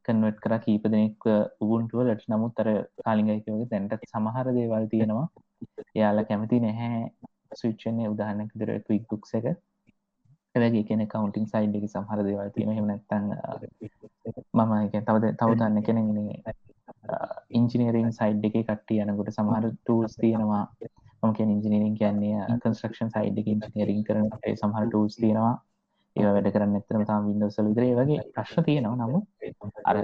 කන්වට් කර කීප දෙනෙක් උබුන්ටුව ලට නමුත් අර කාලිගයිකවගේ තැන්ටත් සමහර දේවල් තියෙනවා. එයාල කැමති නැහැ සවිච්චන්නේ උදාහන්නක දර ටවික් ඇවැගේ කෙන කවන්ටිං සයිඩ් එක සමහර දේවල් තියෙන හෙමනැත්තන් (laughs) මම එක තවද තවදන්න කෙනෙන්නේ ඉංජිනීරිං සයිඩ් එක කට්ටිය යනකොට සමහර ටූල්ස් තියෙනවා. මක ඉංජිනීරින් කියන්නේ කන්ස්ට්‍රක්ෂන් සයිඩ් එක ඉංජිනීරින් කරන සමහර ටූල්ස් තියෙනවා. ඒ වැඩ කරන්න එතරම තාම වින්ඩෝසල් විදිරේ වගේ ප්‍රශ්න තියෙනවා. නමු අර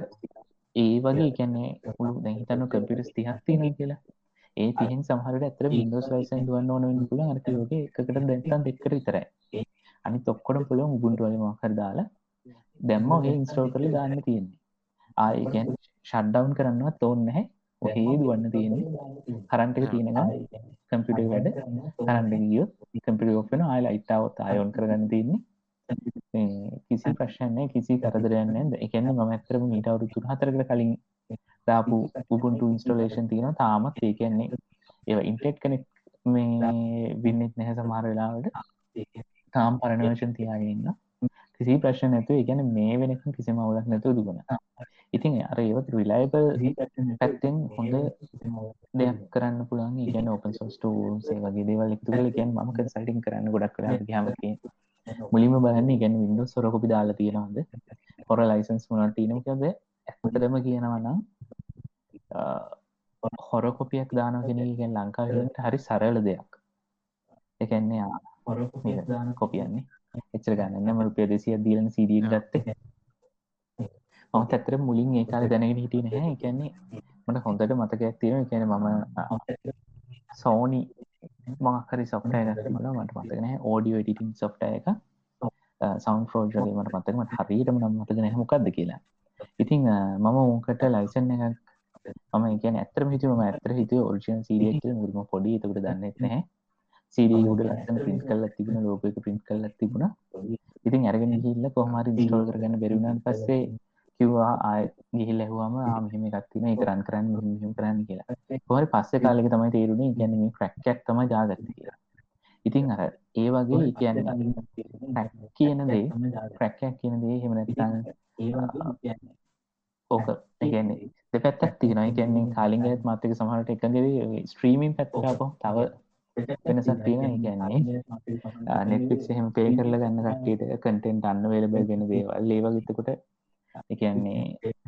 ඒ වගේ කියන්නේ පුළු දැහිතන්න කම්පිටස් තිහක් තියෙන කියලා. ඒ තිහෙන් සමහරට ඇතර වින්ඩෝස් ලයිසන් දුවන්න ඕන වෙන්න පුළුවන්. අර වගේ එකකට දැන්තන් දෙකට විතරයි අනිත් ඔක්කොටම පුළුවන් උබුන්ටු වලින් මොකක් හරි දාලා දැම්ම ඔහේ ඉන්ස්ටෝල් කරලා දාන්න තියෙන්නේ. ආයේ කියන්නේ ෂට්ඩවුන් කරන්නවත් ඕනේ නැහැ. ඔහේ දුවන්න තියෙන්නේ. කරන්ට් එක තියෙනකම් කම්පියුටර් වැඩ ඔෆ් වෙනවා. ආයෙ ලයිට් આવොත් ආයෙ ඔන් කරගන්න තියෙන්නේ. කිසි ප්‍රශ්නය කිසි කරදරයන්න එකන්න ම ඇතරම මීට අවුරු තුන් හතරකට කලින් දාපු උබුන්ටු ඉන්ස්ටලේෂන් තියෙන තාමත් ඒ කියන්නේ ඒ ඉන්ටෙට් කනෙක් මේ වින්නෙත් නැහැ සමහර වෙලාවට තාම් පරණවර්ෂන් තියාගන්න කිසි ප්‍රශ්න නැතු එකන මේ වෙනක කිසි මවුලක් නැතු දුගුණ ඉතින් අර ඒවත් රිලයිබල් පැත්තෙන් හොඳ දෙයක් කරන්න පුළන් ගැන ඔපන් සෝස්ටෝ සේ වගේ දේවල් එකතු කල ගැන් ම කන්සල්ටින් කරන්න ගොඩක් කර හමකේ මුලිම බලන්න ගැන විඩ සොරකොපි දාලා තියෙනවාද? හොර (laughs) ලයිසන්ස් මුණට තියනකද ඇත්තටම කියනවනම් හොර (laughs) කොපියක් දානගෙන ගැන් ලංකාවට හරි සරල දෙයක්. එකන්නේ හොර දාන කොපියන්නේ එච්චර ගන්න ම රුපිය දෙසිය දීලන සිඩිය ගත්තේ. මම ඇත්තර මුලින් ඒ කාල දැනගෙන හිටිය නැහැ. කියන්නේ මට හොඳට මතකයක් තියෙන කියන මම සෝනි මොක්හරි සොෆ්ට එක මල මට මතගෙන ඕඩියෝ එඩිටින් සොෆ්ට එක. සවන් ෆෝජගේ මට මතකමට හරිටම නම් මතගෙන හමොකක්ද කියලා. ඉතිං මම උන්කට ලයිසන් එකක් මම කියන ඇතර හිතුවම ඇතර හිතුව ඔරිජන් සිරියට මුරම පොඩි එතකට දන්නෙත් නැහැ උඩ ලස්සන පින්ට කල්ල තිබුණ ලෝකක පින්ට කල්ල තිබුණ. ඉතින් අරගෙන හිල්ල කොහමරි දිස්ටෝල් කරගන්න බැරිුණන් පස්සේ කිව්වා ආය ගිහිල් ඇහවාම ආමහෙම එකත්තින එක රන් කරන්න මෙහෙම කරන්න කියලා. හොරි පස්සේ කාලෙක තමයි තේරුණේ ගැනීම ක්‍රක්කයක් තම ජාගත්ත කියලා. ඉතින් අර ඒ වගේ කියන්න කියන දේ ක්‍රැක්කයක් කියන දේ හෙමනැතිතන්න ඒවා ඕක ඒගැන්නේ දෙපැත්තක් තියෙනයි කියන්නේ කාලින්ගත් මත්තක සමහට එකගේ ස්ට්‍රීමින් පැත්තරාප තව වෙනසක් තියෙන කියන්නේ. (laughs) නෙට්ෆික්ස් එහෙම පේ කරලා ගන්න කට්ටියට අන්න වේලබල් වෙන දේවල්. ඒ වගේ එකන්නේ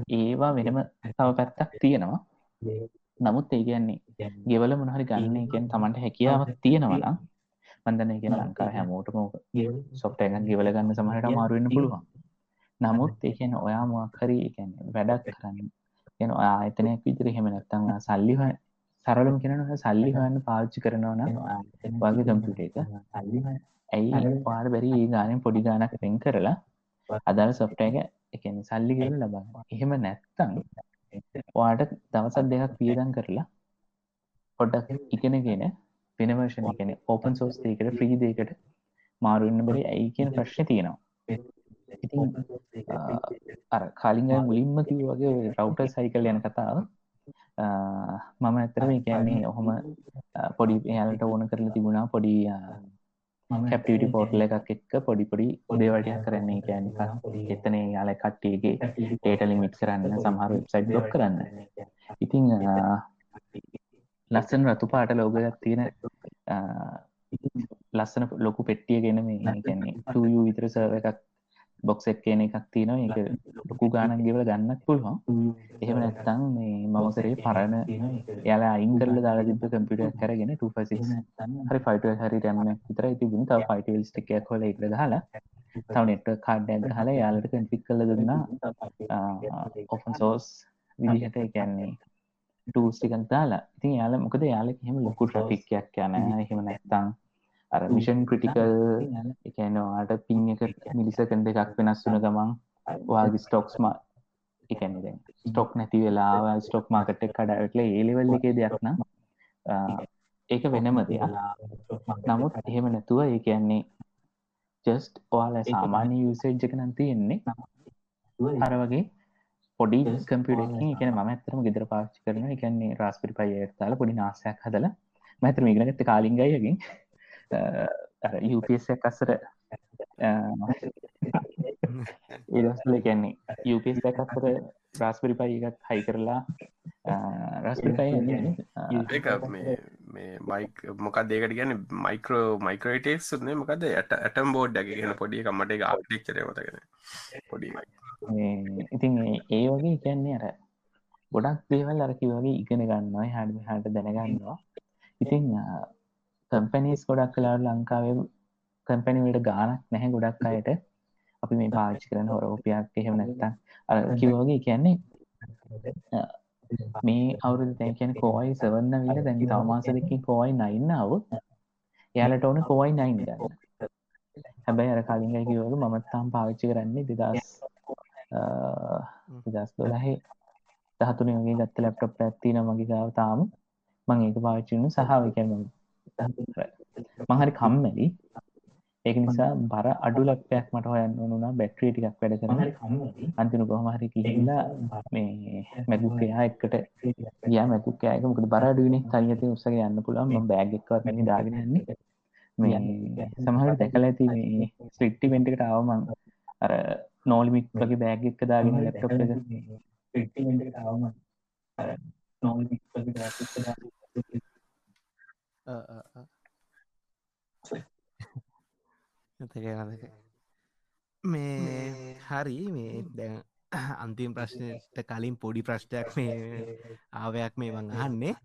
ඒවා වෙනම තව පැත්තක් තියෙනවා. නමුත් ඒ කියන්නේ ගෙවල මොනහරි ගන්න එකෙන් තමන්ට හැකියාවක් තියෙනවනම් මන්දන කියෙන ලංකා හැමෝටම සොප්ට එකන් ගෙවල ගන්න සමහට මාරුවන්න පුළුවන්. නමුත් ඒකන ඔයා මොක්හරි එකන වැඩක් කරන්න එන ආයතනයක් විදිර හෙම නැත්තම් සල්ලිහ සරලම් කෙනන සල්ලි හන්න පාච්චි කරනවන වගේ කම්පිට එක. ඇයි පාර බැරි ඒ ගානෙන් පොඩි ගානක් පෙන් කරලා අදාළ සොෆ්ට එක සල්ලි ගෙල ලබන්න එහෙම නැත්තං වාට දවසත් දෙකක් පියදන් කරලා පොඩ්ඩක් ඉගෙනගෙන පෙනවර්ෂණ එකන ඕපන් සෝස් දේකට ෆ්‍රී දේකට මාරුවන්න බරි ඇයි කියන ප්‍රශ්න තියෙනවා. ඉතින් අර කලින්ග මුලින්ම කිව වගේ රවටර් සයිකල් යන කතාව මම ඇතරම කියන්නේ ඔහොම පොඩි එයාලට ඕන කරලා තිබුණා පොඩි කැප්ටිවිටි පෝට්ල එකක් එක්ක පොඩි පොඩි උදේවටයක් කරන්නේ කියන්න එතන යාල කට්ටියගේ ටේට ලිමිට් කරන්න සමහර වෙබ්සයිට් ලොක් කරන්න. ඉතිං ලස්සන රතු පාට ලෝගයක් තියෙන ලස්සන ලොකු පෙට්ටිය ගෙන මේ කියන්නේ ටූ විතර සර්ව එකක් බොක්සෙක් කියන එකක් තියෙනවා. එක ලොකු ගානන් ගෙවල ගන්නත් පුළුවන්. එහෙම නැත්තං මේ මම කරේ පරණ යාලා අයින් කරල දාලා තිබ කම්පිට කරගෙන හරි ෆයිට හරි රැම විතර තිබුණ. තව ෆයිටල් ටිකයක් කොල එක හලා තව නෙට් කාඩ්ඩ හලා යාලට කන්ෆික් කල දුන්නා. ඔෆන් සෝස් විදිහට කියන්නේ ටූස්ටිකක් දාලා. ඉතින් යාල මොකද යාල එහෙම ලොකු ට්‍රෆික්යක් යන එහෙම නැත්තං අර මිෂන් ක්‍රටිකල් එකනවාට පින් එක මිලිසකන් දෙකක් වෙනස් වුන ගමන් වාගේ ස්ටොක්ස්ම එකනද ස්ටොක් නැති වෙලා ස්ටොක් මාකට කඩාවටල ඒලිවල් එකේ දෙයක් නම් ඒක වෙනම දෙයක්. නමුත් එහෙම නැතුව ඒ කියන්නේ ජස්ට් ඔයාල සාමාන්‍ය යුසේජ් එක නම් තියෙන්නේ අර වගේ පොඩි කම්පියටකින් එකන ම ඇතරම ගෙදර පාච්චි කරන එකන්නේ රාස්පිරි පය තාල පොඩි නාසයක් හදල මැතර ඉගෙනගත්ත කාලින්ගයකින් යුපසක් අස්සර (laughs) ඒදස්ල කියන්නේ යුපස් අස්සර රාස්පිරි පයිගත් හයි කරලා රස්පිරි පයි මේ මයික් මොකක් දේකට ගැන මයිකෝ මයිකරටේක් සුන්නේ මොකද ඇට ඇටම් බෝඩ් ගෙන පොඩි කමට එක ආටික්චරය මතගෙන පොඩි ඉතින් ඒ වගේ කියන්නේ අර ගොඩක් දේවල් අරකි වගේ ඉගෙන ගන්නවා හඩම හට දැනගන්නවා. ඉතින් කම්පැනිස් ගොඩක් කලාට ලංකාවේ කම්පැනිවට ගානක් නැහැ ගොඩක් අයට අපි මේ පාචි කරන හොරෝපයක් එහෙම නැත්තා අර කිවෝගේ කියන්නේ මේ අවුරුදු දැන් කියන කෝයි සවන්න විල දැන් තවමාසදකින් කෝයි නයින්නාව එයාලට ඕන කෝයි නයින් ගන්න. හැබැයි අර කලින්ගයි කිවෝග මමත්තාම් පාවිච්චි කරන්නේ දෙදස් දස් දොලහේ දහතුනේ වගේ ගත්ත ලැප්ටොප් ඇත්තින මගේ ගාව තාම. මං ඒක පාවිච්චිනු සහාවිකම මහරි කම්මැලි ඒක නිසා බර අඩු ලක්පයක් මට හොයන්න ඕනුනා බැට්‍රිය ටිකක් වැඩ කරන අන්තිනු කොහමහරි කිහිලා මේ මැදුකයා එක්කට ගිය. මැතුකෑක මොකද බරඩුවනේ තනියති උත්සක යන්න පුළන් ම බෑග්ක්වත් මැනි දාගෙනන්නේ මේ සමහර දැකල ඇති මේ ස්ලිට්ටි වෙන්ටකට අවමං අර නෝලිමික් වගේ බෑග් එක දාගෙන ලැප්ටොප් එක එක්ටිමෙන්ට් අවම නෝලිමික් වගේ බෑග් එක දාගෙන මේ හරි මේ දැන් අන්තිම ප්‍රශ්නයට කලින් පොඩි ප්‍රශ්නයක් මේ ආවයක් මේ වන් අහන්නේ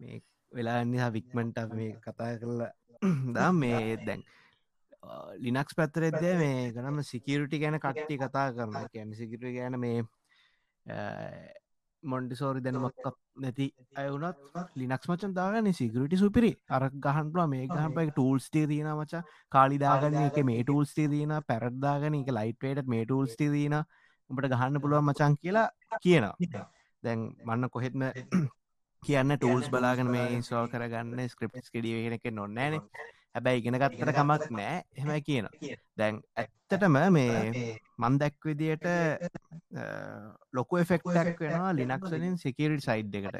මේ වෙලාන්නේ වික්මන්ට මේ කතා කරලා දා මේ දැන් ලිනක්ස් පැත්තරෙද මේ ගනම සිකරටි ගැන කට්ටි කතා කරන කැන සිකට ගැන මේ මොන්ඩිසෝරි දැනමක් නැති අයවුනත් ලිනක්ස් මචන් දාගන්න සිකරටි සුපිරි. අර ගහන්ටුව මේ ගහපයි ටූල්ස්ටේ දීන මචා කාලිදාගන්න එක මේ ටූල්ස්ටේ දීන පැරද්දාගන එක ලයිට්වේට මේ ටූල්ස්ටේ දීන උඹට ගහන්න පුළුවන් මචන් කියලා කියනවා. දැන් මන්න කොහෙත්ම (clears throat) කියන්න ටූල්ස් බලාගෙන මේ සෝල් කරගන්න ස්ක්‍රප්ස් කෙඩියගෙන එක නොන්නෑනේ හැබැයි ඉගෙන ගත්තට කමක් නෑ. එහෙම කියන දැන් ඇත්තටම මේ මන් දැක් විදියට ලොකු එෆෙක්ටක් වෙනවා ලිනක්සලින් සිකිරි සයිඩ් එකට.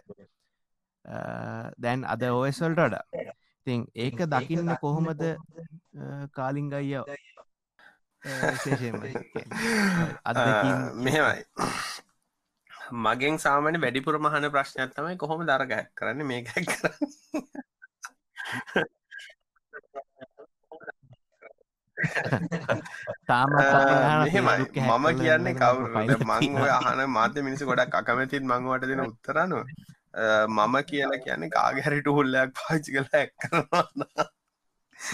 දැන් අද ඕස්වල්ට වඩා. ඉතින් ඒක දකින්න කොහොමද කාලිං අයිය? අද මෙහෙමයි. මගෙන් සාමන වැඩිපුර මහන ප්‍රශ්නයක් තමයි කොහොම දරගැක් කරන්න මේක කරන්න (laughs) තාම මෙහෙමයි. මම කියන්නේ කවුරු මං ඔය අහන මාධ්‍ය මිනිස්සු ගොඩක් අකමැතිත් මංවට දෙන උත්තරනුව (laughs) මම කියලා කියන්නේ කාගැරිට හුල්ලයක් පාචි කළ ඇක් කරනවා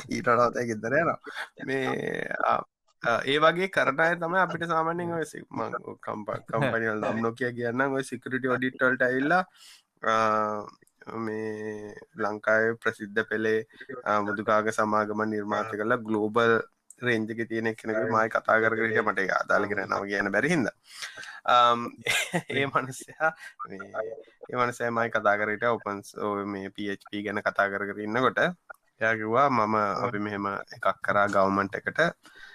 ඊටනවත ගෙදර යනවා. මේ ඒ වගේ කරනය තම අපිට සාමාන්‍යෙන් ඔය කම්ප කම්පනිවල් දම් නොකිය කියන්න ඔය සිකරට ොඩිටල්ට ඇල්ලා මේ ලංකාය ප්‍රසිද්ධ පෙළේ මුදුකාග සමාගම නිර්මාත කලා ගලෝබල් රේන්ජක තියෙන කෙනෙක මයි කතා කරට මට අදාලගෙන නව කියන බැරිහිද ඒ මනසයා ඒ මනසෑ මයි කතා කරට ඔපන්ස් මේ පප ගැන කතා කර කර ඉන්නකොට එයාකිවා මම අපි මෙහෙම එකක් කරා ගවමන්ට එකට.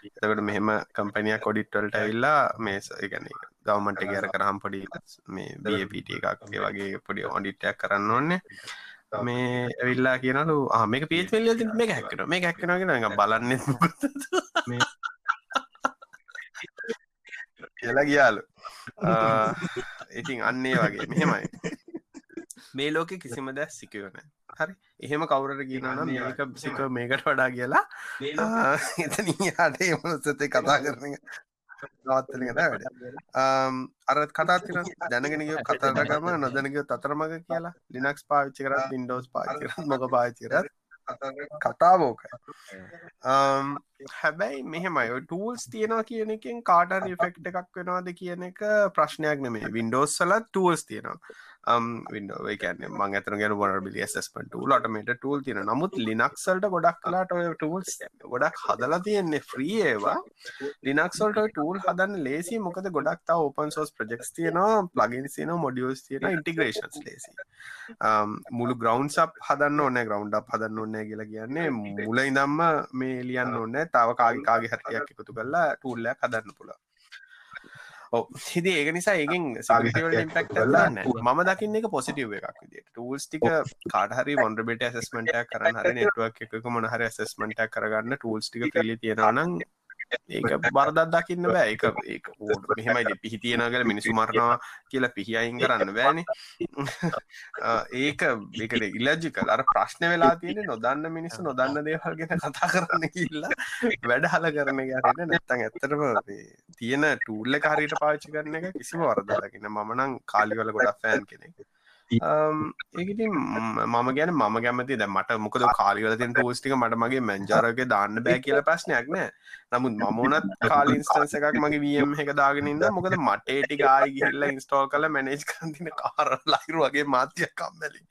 එතකට මෙහෙම කම්පනිය කොඩිට්වල්ට ඇවිල්ලා මේ ගැන ගවමන්ට ගැර කරහම් පොඩි මේ බපට එකක්ගේ වගේ පොඩි ඔඩිටයක් කරන්න ඕන්නේ මේ ඇවිල්ලා කියනලු ආමක පේත් වෙල්ල ති මේ හැක්කන මේ හැක්කනගෙන (laughs) බලන්න කියලා ගියාලු. ඉතින් අන්නේ වගේ. මෙහෙමයි. මේ ලෝක කිසිම දැ සිකවන හරි. එහෙම කවුරට කියනන මේක සික මේකට වඩා කියලා. එතන යාට එමසතේ කතා කරන නවත්තලකට වැඩ. අර කතාතින දැනගෙන කතරගම (laughs) නොදැනක තතරමග කියලා. ලිනක්ස් පාවිච්චි කර ඉන්ඩෝස් පාචි මොක පාචිරත් කතාවෝක හැබැයි මෙහෙමයි. ටූල්ස් තියෙනවා කියන එකෙන් කාටර් ෆෙක්් එකක් වෙනවාද කියන එක ප්‍රශ්නයක් නෙමේ වින්ඩෝස් සලත් ටූල්ස් තියෙනවා Um, විඩෝ කැන මං ඇතර ගෙන වනබිලි ඇස්මට ලටමට ටූල් තින නමුත් ලිනක්සල්ට ගොඩක් කලාට ඔය ටූල්ස් ගොඩක් හදලා තියෙන්නේ ෆ්‍රී ඒවා. ලිනක්සල්ට ටූල් හදන්න ලේසි මොකද ගොඩක් තා ඕපන් සෝස් ප්‍රජෙක්ස් තියනවා ප්ලගින් සින මොඩියස් තියෙන ඉන්ටිග්‍රේෂන්ස් ලේසි මුළු ග්‍රවන්් සප් හදන්න ඕන ග්‍රවන්් අප හදන්න ඕන්නෑ කියලා කියන්නේ මුල ඉදම්ම මේ ලියන්න ඕන්න තාව කාගේ කාගේ හරයක් එකතු කරලා ටූල්ලයක් හදන්න පුලා හිදි ඒක නිසා ඒකින් සගටවල ඉම්පෙක්ට න්න ම දකින්න එක පොසිටව එකක් විදිට ටූල්ස් ටික කාටහරි වොන්ඩබට ඇසස්මට කරන්න හරි නෙටුවක් එකක මොනහරි ඇසස්මට කරගන්න ටූල්ස් ටික පිලි තියෙනනම් ඒක බරදත් දකින්න බෑ. එක ඒ ඕඩ මෙහෙමයි පිහිතියනගල මිනිසු මරණවා කියලා පිහියයින් කරන්න බෑන. (laughs) ඒක ඒකට ඉල්ලජිකල් අර ප්‍රශ්න වෙලා තියෙන නොදන්න මිනිස්සු නොදන්න දේවල් ගෙන කතා කරන්න කිල්ලා වැඩ හල කරන ගරන්න නැත්තන් ඇත්තරම තියෙන ටූල්ල කාරයට පාච්චි කරන එක කිසිම වරදලකින්න මමනං කාලිවල ගොඩක් ෆෑන් කෙනෙක්. ඒකති මම ගැන ම ගැමති ද මට මොකද කාලිවලතින් පෝස්ටික මට මගේ මැංජාරක දාන්න බෑ කියල ප්‍රශ්නයක් නෑ. නමුත් මමනත් කාලින්ස්ටන්ස එකක් මගේ වම් එක දාගෙනන්න මොකද මටේටි ගායි ගිල්ල ඉන්ස්ටෝල් කල මැනේජ් කන්තින කාර ලයිරු වගේ මාත්‍යයක් කම්මැලි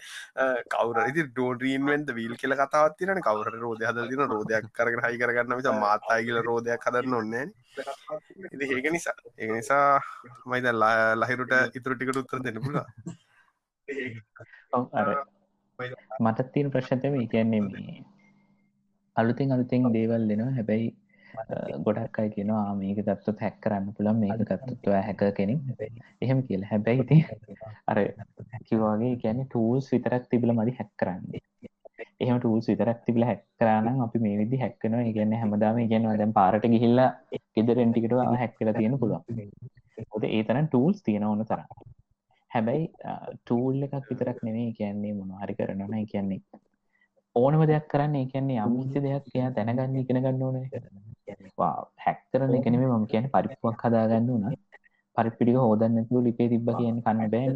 කවර ඉති ඩෝඩරීන්වෙන්ද වීල් කියල කතාවත්තින කවර රෝධය හදතින රෝධයක් කරගෙන හයි කරගන්න විස මාතයි කියල රෝධයක් හදන්න ඔන්නේ ඉති ඒක නිසා ඒ නිසා මයිද ලහිරුට ඉතුර ටිකට උත්තර දෙන්න පුලා අර මටත් තියෙන ප්‍රශ්නතම කියන්නේ මේ අලුතින් අලුතින් දේවල් දෙනවා. හැබැයි ගොඩක් අයි කියනවා මේක ගත්තොත් හැක් කරන්න පුළන් මේක ගත්තත්ව හැක කෙනෙක්. එහෙම කියලා. හැබැයි ඉති අර කිවාගේ ගැන ටූල්ස් විතරක් තිබල මදි හැක් කරන්නේ. එහෙම ටූල්ස් විතරක් තිබල හැක් කරනම් අපි මේ විදි හැක්කනවා ඉගන්න හැමදාම ඉගන්නවා දැන් පාරට ගිහිල්ල ගෙදරෙන්ටිකට හැක්කල (laughs) තියෙන පුළුවන්. ොද ඒතන ටූල්ස් තියෙන ඕන තරම් හැබැයි ටූල් එකක් විතරක් නෙවේ කියන්නේ මොනහරි කරනවා කියන්නේ ඕනම දෙයක් කරන්න කියන්නේ අමිසි දෙයක් එයා දැනගන්න ඉගෙන ගන්න ඕන හැක් කරන එකනෙම මම කියන පරිපුවක් හදාගන්න වුණ පරිපිඩික හෝදන්නතු ලිපේ තිබ්බ කියන්න කන්න බෑ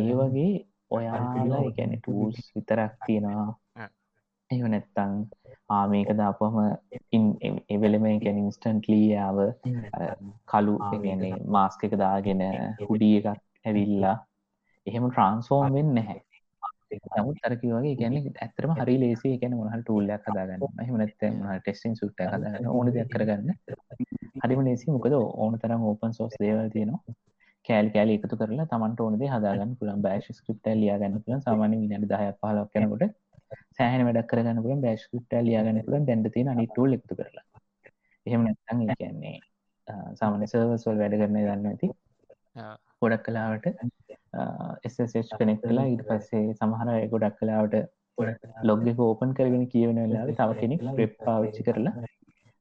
ඒ වගේ ඔයාලා එකැන ටූල්ස් විතරක් තියෙනවා එහ නැත්තං ආමේක දාපුහම එවෙලම ගැන ඉන්ස්ටන්ට්ලීයාව කලු කියන්නේ මාස්ක එක දාගෙන හුඩිය එකක් ඇවිල්ලා එහෙම ට්‍රන්ස්ෆෝර්ම් වෙන්න නැහැ. නමුත් තරකි වගේ ගැන ඇතරම හරි ලේසේ ගැන මොහල් ටූල්ලයක් හදාගන්න හමනත් ටෙස්ටිං සුට්ට හදාගන්න ඕන දෙයක් කරගන්න. හරිම ලේසි මොකද ඕන තරම් ඕපන් සෝස් දේවල් තියෙනවා. කෑල් කෑල එකතු කරලා තමන්ට ඕනද හදාගන්න පුළන් බෑශ ස්ක්‍රප්ට ලියාගන්න පුළන් සාමාන්‍ය විනාඩි දහය පහලක් කනකොට සෑහන වැඩක් කරගන්න පුළන් බෑස්කෘප්ට ලියාගන්න පුළන් දැන්ට තියෙන අනි ටූල් එකතු කරලා. එහෙම නැත්තන් කියන්නේ සාමන සර්වස්වල් වැඩ කරන දන්න ඇති. ගොඩක් කලාවට එස්H කනෙක් කලා ඊට පස්සේ සමහර ගොඩක් කලාවට ලොග්ග ඕපන් කරගෙන කියවන වෙලාව තව කෙනෙක් ප්‍රෙප් පාවිච්චි කරලා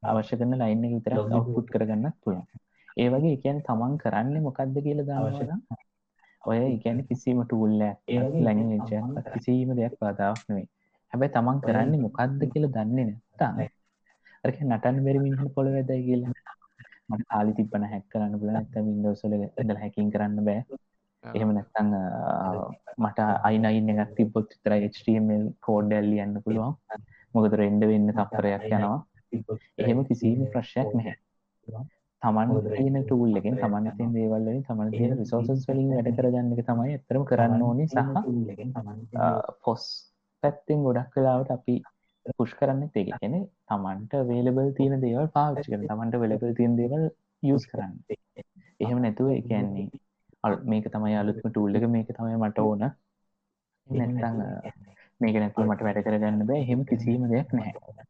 අවශ්‍ය කරන ලයින්න විතර අවුට් කරගන්න පුළුවන්. ඒ වගේ එකන් තමන් කරන්න මොකක්ද කියල දවශන ඔය ඉගැන කිසිීම ටූල්ල ලැංච කිසිීම දෙයක් පාදාවක් නෙවේ හැබැයි තමන් කරන්නේ මොකක්ද කියලා දන්නේ නැත්තා අරක නටන් බැරි මිනිහ පොළ වැදයි කියලා. මට කාලි තිබන හැක් කරන්න පුල ඇත වින්දෝසල ඉඳල හැකින් කරන්න බෑ. එහෙම නැත්තං මට අයිනයින්න එකක් තිබොත් තර HTML කෝඩ් ඇල්ලි යන්න පුළුවන්. මොකද රෙන්ඩ වෙන්න තප්පරයක් යනවා. එහෙම කිසිීම ප්‍රශ්යක් නැහැ. තමන් තියෙන ටූල්ලකින් තමන් තින් දේවල්ලින් තමන් තියෙන විසෝසස් වලින් වැඩ කරගන්න එක තමයි ඇතරම කරන්න ඕනේ සහ පොස් පැත්තෙන් ගොඩක් කලාවට අපි පුෂ් කරන්න ඒක කෙන තමන්ට වේලබල් තියෙන දේවල් පාවිච්චි කර තමන්ට වෙලබල් තියෙන දේවල් යස් කරන්න. එහෙම නැතුව එකන්නේ අල් මේක තමයි අලුත්ම ටූල්ලක මේක තමයි මට ඕන. නැතං මේක නැතුව මට වැඩ කරගන්න බෑ. එහෙම කිසිීම දෙයක් නැහැ.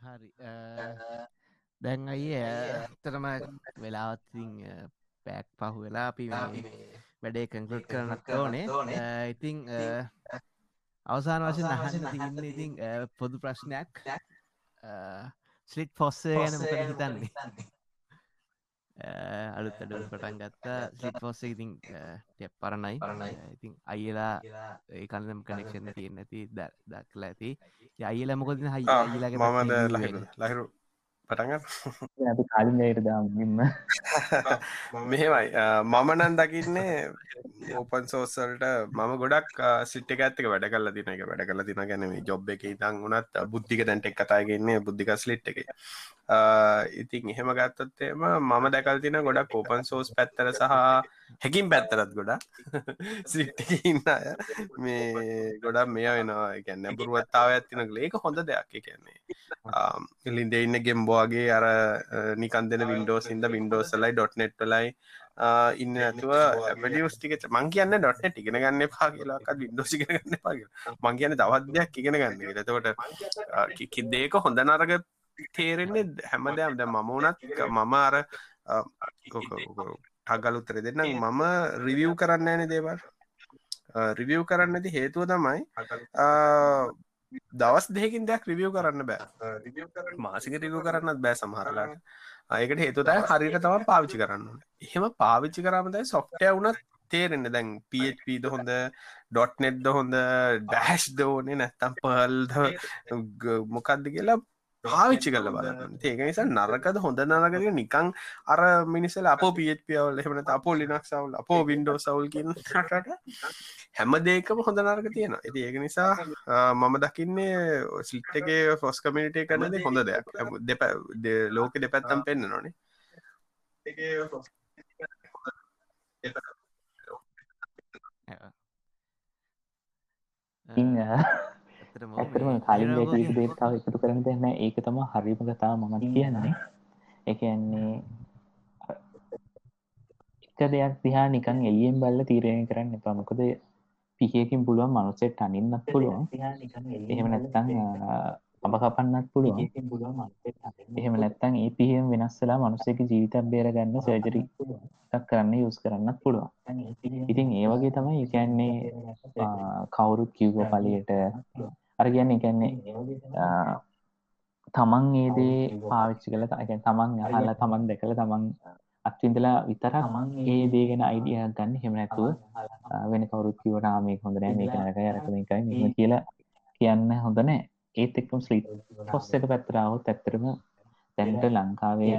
හරි. දැන් අය ඇතරම වෙලාවත්තින් පැක් පහු වෙලා අපි වැඩේ කංකලට් කරනත් ඕනේ. ඉතිං අවසාන වශයෙන් අහන්න තින්න ඉතින් පොදු ප්‍රශ්නයක්. ස්ලිට් ෆොස්සේ ගැන මොකද හිතන්නේ? අලුත් අඩු පටන් ගත්තා. සිට ෆොස්ස ඉතින් ටෙප් පරණයි. ඉතින් අයිලා ඒ කලම් කනෙක්ෂණ තියෙන ඇති දක්ලා ඇති. අයිල මොකද හයි අයිලගේ මමද ලහිරු පටග (laughs) අපි කාලින්ගයට දාමම (laughs) මෙහෙමයි. මමනන් දකින්නේ ඕපන් සෝසල්ට මම ගොඩක් සිට්ට ඇත්තක වැඩ කල දින එක වැඩ කල දින ගැනම ජොබ් එක ඉතන් වනත් බුද්ධික දැන්ට එක් කතාගන්නේ බුද්ධික ස්ලිට් එක. ඉතින් එහෙම ගත්තොත්තේම මම දැකල් තින ගොඩක් ඕපන් සෝස් පැත්තර සහ හැකින් පැත්තරත් ගොඩා සිට්ට ඉන්න අය මේ ගොඩක් මෙය වෙනවා. ගැන්න පුරුවත්තාව ඇත්තින ලේක හොඳ දෙයක්. කියන්නේ ලින්ද ඉන්න ගෙම්බෝගේ අර නිකන් දෙන වින්ඩෝස් ඉද වින්ඩෝසලයි ඩොට්නෙට් ලයි ඉන්න ඇතුව වැඩියස්ටික මං කියන්න. ඩොට්නෙට ඉගෙන ගන්න පා කියලාක් වින්ඩෝසි ගන්න පා මං කියන්න තවත්දයක් ඉගෙන ගන්න එතකොට කිදේක හොඳ නරග තේරෙන්නේ හැම දෙයක් ද මම වනත් මම අර ටගලුත්තර දෙන්නම් මම රිවියව් කරන්න ෑන දේවල්. රිවියව් කරන්න ඇති හේතුව තමයි දවස් දෙකින් දෙයක් රිවියෝ කරන්න බෑ. මාසික රිවියෝ කරන්නත් බෑ සමහරලාට අයකට හේතුතයි හරිට තම පාවිච්චි කරන්න එහෙම පාවිච්චි කරමතයි සොෆ්ටය වුණත් තේරෙන්න. දැන් පපද හොඳ ඩොට්නෙට්ද හොඳ ඩෑශ් දෝනේ නැත්තම් පල්ද මොකක්ද කියලා පාවිච්චි කල බලන්න. ඒක නිසා නරකද හොඳ නරකද නිකං අර මිනිසල අප පිපවල් එහමන අපෝ ලිනක් සවල් අපෝ වින්ඩෝ සවල් කියන ට හැම දේකම හොඳ නරක තියෙන ඇති ඒක නිසා මම දකින්නේ සිල්ටගේ ෆොස් කමිනිටේ කරනද හොඳ දෙයක්. දෙප ලෝක දෙපැත්තම් පෙන්න්න නොනේ ඇතරම කලින් දේතාව එකතු කරන දෙන්න ඒක තම හරිම කතා මම කියන්නේ. එකන්නේ එක දෙයක් දිහා නිකන් එලියෙන් බල්ල තීරණය කරන්න එපාමකොද පිහයකින් පුළුවන් මනුසෙට අනින්නත් පුළුවන්. එහෙම නැත්තං අබ කපන්නත් පුළුවන්. එහෙම නැත්තං ඒ පිහම් වෙනස්සලා මනුස්සක ජීවිතක් බේරගන්න සර්ජරි කරන්න යුස් කරන්නත් පුළුවන්. ඉතින් ඒ වගේ තමයි එකන්නේ කවුරුත් කිව්ව පලියට අර කියන්න එකන්නේ තමන් ඒදේ පාවිච්චි කළ. අගැන් තමන් අහල්ල තමන් දෙකළ තමන් අත්විඳලා විතර මං ඒ දේගෙන අයිඩිය ගන්න. හෙම නැතුව වෙන කවරුත් කිවට මේ හොඳනෑ මේක නරක යරකම එකයි මෙම කියලා කියන්න හොඳනෑ ඒත් එක්කම් ස්ලීප් පොස් එක පැත්තරාවත් ඇත්තරම දැන්ට ලංකාවේ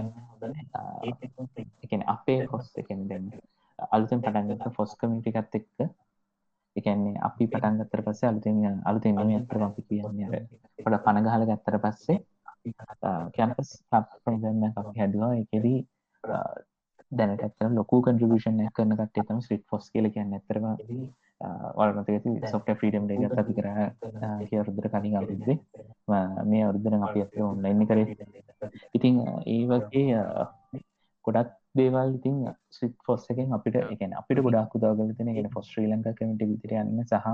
එකන අපේ පොස් එකෙන් දෙන්න අලුතෙන් පටන්ගත ෆොස් කමිටිකත් එක්ක එකන්නේ අපි පටන්ගත්තර පස්සේ අලුතින් අලුතින් ඇතර අපි කියන්නේ පොඩ පණගහල ගත්තර පස්සේ කැම්පස් අපි හැදවා. එකෙදී දැනට ලොකු කන්ට්‍රිබියෂන් කරන කටේ තම ස්ලිට් ෆොස් කියල කියන්න. ඇතරම වල්මතක සොෆ්ට ෆ්‍රීඩම් ඩේ අපි කර. කිය අරුද්දර කලින් අවුද්දේ මේ අවුරුද්දන අපි අප ඔන්ලයින්න කරේ. ඉතිං ඒ වගේ ගොඩක් දේවල් ඉතින් සිත් ෆොස් එකෙන් අපිට එකන අපිට ගොඩක් උදාගලතන එන ෆොස් ශ්‍රී ලංකා කමිට විතර යන්න සහ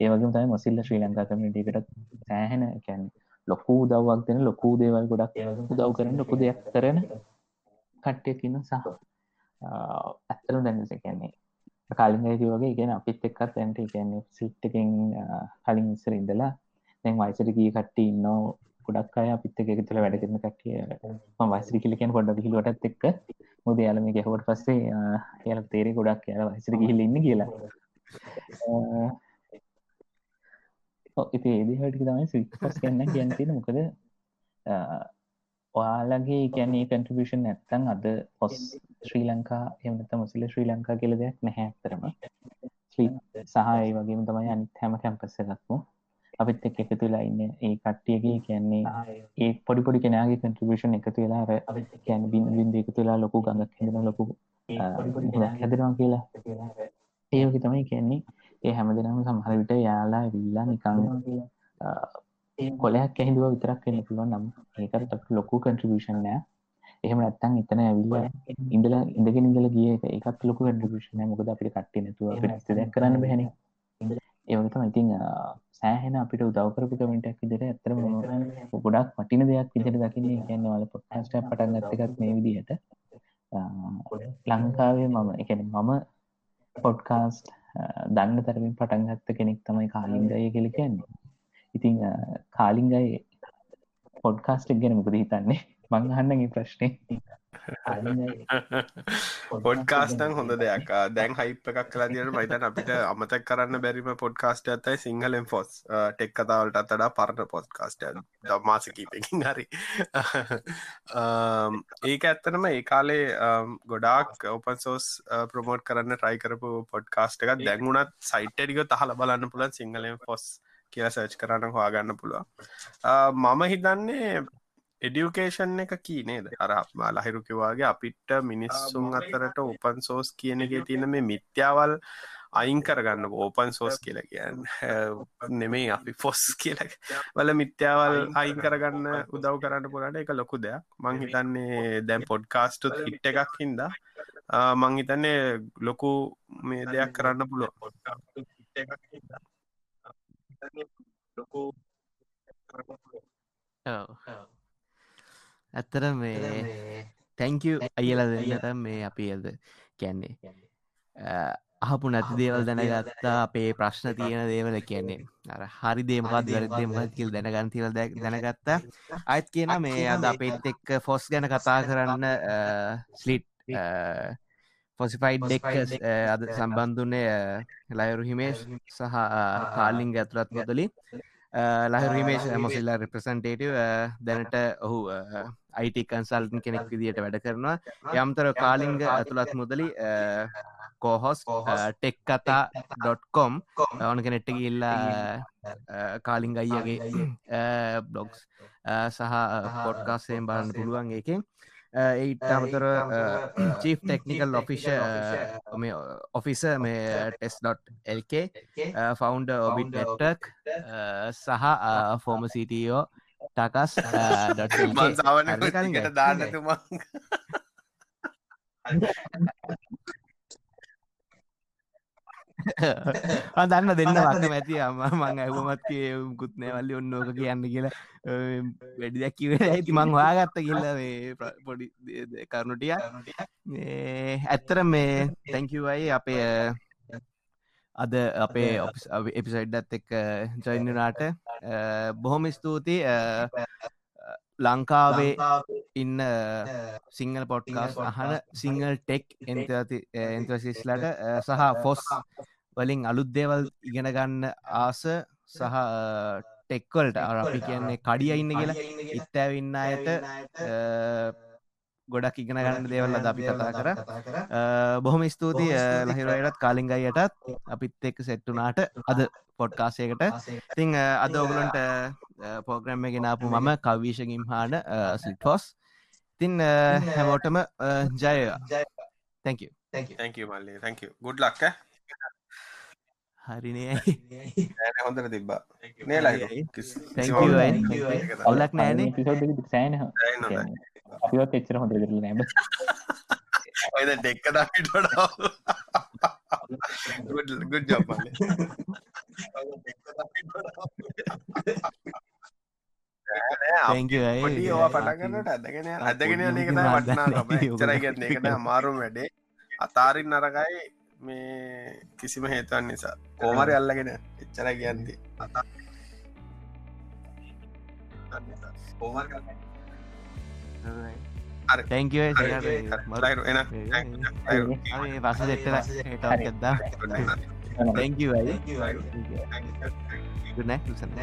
ඒවගේ තයි මසිල්ල ශ්‍රී ලංකා කමිටකට සෑහෙන එකැන් ලොකු දව්වක් දෙන ලොකු දේවල් ගොඩක් උදව් කරන ලොකු දෙයක් කරන කට්ටයකින්න සහ ඇත්තරු දැන්නස කියන්නේ කලින් ඇති වගේ ගෙන අපිත් එක්කත් ඇන්ට කියන්නේ සිට්ටකින් කලින් ඉස්සර ඉඳලා දැන් වයිසට ගී කට්ටි ඉන්න ගොඩක් අය අපිත් එක තුළ වැඩ කරන කටිය වයිසරි කිලිකෙන් පොඩ හිලුවට එක්ක මුද යාලම ගැහවට පස්සේ එයාල තේරෙ ගොඩක් කියලා වයිසර ගිහිල ඉන්න කියලා. (laughs) ඉති ඒදිහටි තමයි සිපස් කන්න කියන්නතින මොකද ඔයාලගේ කියන්නේ කන්ට්‍රිබියෂන් නැත්තං අද පොස් ශ්‍රී ලංකා එමත මුසිල ශ්‍රී ලංකා කියල දෙයක් නැහැ ඇතරම (laughs) සහයි වගේම තමයි අනිත් හැම කැම්පස්ස එකක්ම අපිත් එක් එකතු වෙලා ඉන්න. ඒ කට්ටියගේ කියන්නේ ඒ. පොඩි පොඩි කෙනගේ කන්ට්‍රිබියෂන් එකතු වෙලා අර කියැන බින් බින්ද එකතු වෙලා ලොකු ගඟක් හෙදෙන ලොකු හැදෙනවා කියලා. ඒවගේ තමයි කියන්නේ. ඒ හැම දෙනම සමහර විට යාලා විල්ලා නිකං කොලයක් ඇහිදුව විතරක් වෙන්න පුළුවන් නම් ඒකට අප ලොකු කන්ට්‍රිබියෂන් නෑ. එහෙම නැත්තං එතන ඇවිල්ල ඉඳල ඉඳගෙන ඉඳල ගිය එකත් ලොකු කන්ට්‍රිබියෂන් මොකද අපිට කට්ටි නැතුව අපිට ද කරන්න බැහැන ඒවතම ඉතිං සෑහෙන අපිට උදවකරපු කමෙන්ටක් විදිර ඇතරම ගොඩක් මටින දෙයක් විදිර දකින්නේ. කියන්න වල පොට්ට පටන් ගත්තකත් මේ විදිහට. ලංකාවේ මම එකන මම පොඩ්කාස්ට් දන්න තරමින් පටන්ගත්ත කෙනෙක් තමයි කාලින්ගය කෙලි කියන්නේ. ඉතිං කාලිංගයි පොඩ්කාස්ටක් ගැන මුකද හිතන්නේ? මංහන්නගේ ප්‍රශ්නය (laughs) පොඩ්කාස්ටන් හොඳ දෙයක්. දැන් හයිප එකක් කලා දිට මයිතන් අපිට අමතක් කරන්න බැරිම පොඩ්කාස්ට ඇතයි සිංහලෙන් ෆොස් ටෙක් කතාවලට අතඩා පරණ පොඩ්කාස්ට දම්මාසකීපකින් හරි. (laughs) ඒක ඇත්තනම ඒ කාලේ ගොඩාක් ඔපන් සෝස් ප්‍රමෝට් කරන්න ට්‍රයි කරපු පොඩ්කාස්ට එකක්. දැන්ගුණත් සයිට්ටික තහල බලන්න පුලන් සිංහලෙන් ෆොස් කියලා සර්ච් කරන්න හවාගන්න පුළුව මම හිතන්නේ එඩියුකේෂන් එක කී නේද? අර ලහිරුකිවාගේ අපිට මිනිස්සුන් අතරට ඕපන් සෝස් කියන එක තියෙන මේ මිත්‍යාවල් අයින් කරගන්න ඕපන් සෝස් කියල කියන්න. නෙමේ අපි ෆොස් කියල. වල මිත්‍යාවල් අයින් කරගන්න උදව් කරන්න පුලට එක ලොකු දෙයක්. මං හිතන්නේ දැම් පොඩ්කාස්ටුත් හිට්ට එකක් හින්ද. මං හිතන්නේ ලොකු මේ දෙයක් කරන්න පුලො ලොකු ඇත්තර මේ තැංකු අයල දෙන්නට මේ අපි ඇද කැන්නේ අහපු නැති දේවල් දැනගත්තා අපේ ප්‍රශ්න තියෙන දේවල කියන්නේ. අර හරි දේමකත් වැරදේ මහත්කිල් දැනගන් තිවල් දැනගත්තා. අයිත් කියන මේ අද අපේත් එක්ක ෆොස් ගැන කතා කරන්න ස්ලිට් ෆොසිෆයිඩ් ඩෙක් අද සම්බන්ධුන්නේ ලයුරු හිමේශ් සහ කාලිංග ඇතුළත් මුදලි ලහරීමේශ මොසිල්ල රිප්‍රසන්ටේටව දැනට ඔහු අයිට කන්සල්ටන් කෙනෙක් විදිට වැඩ කරනවා යම්තර කාලිංග ඇතුළත් මුදලි කෝහොස් ටෙක් කතා ඩොට්කොම් ඕන කෙනෙට්ට ඉල්ලා කාලිංග අයියගේ බ්ලොග්ස් සහ පොඩ්කාස්සයෙන් බලන්න පුළුවන් එකෙන් ඒට අමතර චීෆ් ටෙක්නිකල් ඔෆිෂ ඔෆිස මේ ටෙස්.ලක ෆවන්ඩ ඔබිට නෙට්ටක් සහ ෆෝම සිටෝ ටකස් දාන්නතුමා දන්න දෙන්න වක්ක මැති අම්ම. මං ඇහුමත් කුත්නෑ වල්ලි ඔන්නෝක කියන්න කියලා. වැඩි දැක් කිව ඇති මං වාගත්ත කියල්ල පොඩි කරුණුටිය ඇත්තර මේ තැංකිවයි අපේ අද අපේ එපිසයිඩ්ඩත් එක් ජොයින්නනාට බොහොම ස්තුති ලංකාවේ ඉන්න සිංහල පොට්කාස් අහන සිංහල් ටෙක් එන්තසිස්ලට සහ ෆොස් වලින් අලුත් දේවල් ඉගෙන ගන්න ආස සහ ටෙක්වල්ට. අපි කියන්නේ කඩිය ඉන්න කියලා. ඉත්තඇවින්න අයට ගොඩක් ඉගෙන ගන්න දේවල් අද අපි කතා කර. බොහොම ස්තුතියි ලහිරයටත් කාලිංගයටත්. අපිත් එක්ක සෙට්ටුනාට අද පොඩ්කාසයකට තිං අද ඔගලන්ට පෝග්‍රම්ම ගෙනාපු මම කවීශගිම් හාන සිටෝස් තින් හැමෝටම ජය තැක මල්ලි තැක ගුඩ් ලක්ක හරිනේ හොඳර තිබ්බා. ඔලක් නෑනේ සෑන අපිවත් එච්චර හොඳ කරල නෑම ඔයද ඩෙක්ක දකිට ගුඩ් ජොබ් ඒවා පටගන්නට ඇදගෙන ඇදගෙන එක වටනා චරයිගන්න එකට අමාරුම් වැඩේ. අතාරින් නරකයි මේ කිසිම හේතුවන් නිසා. කෝමරි අල්ලගෙන එච්චර කියන්ති තැංක පස දෙට ටක්දා තැංක ගුනැ සන්න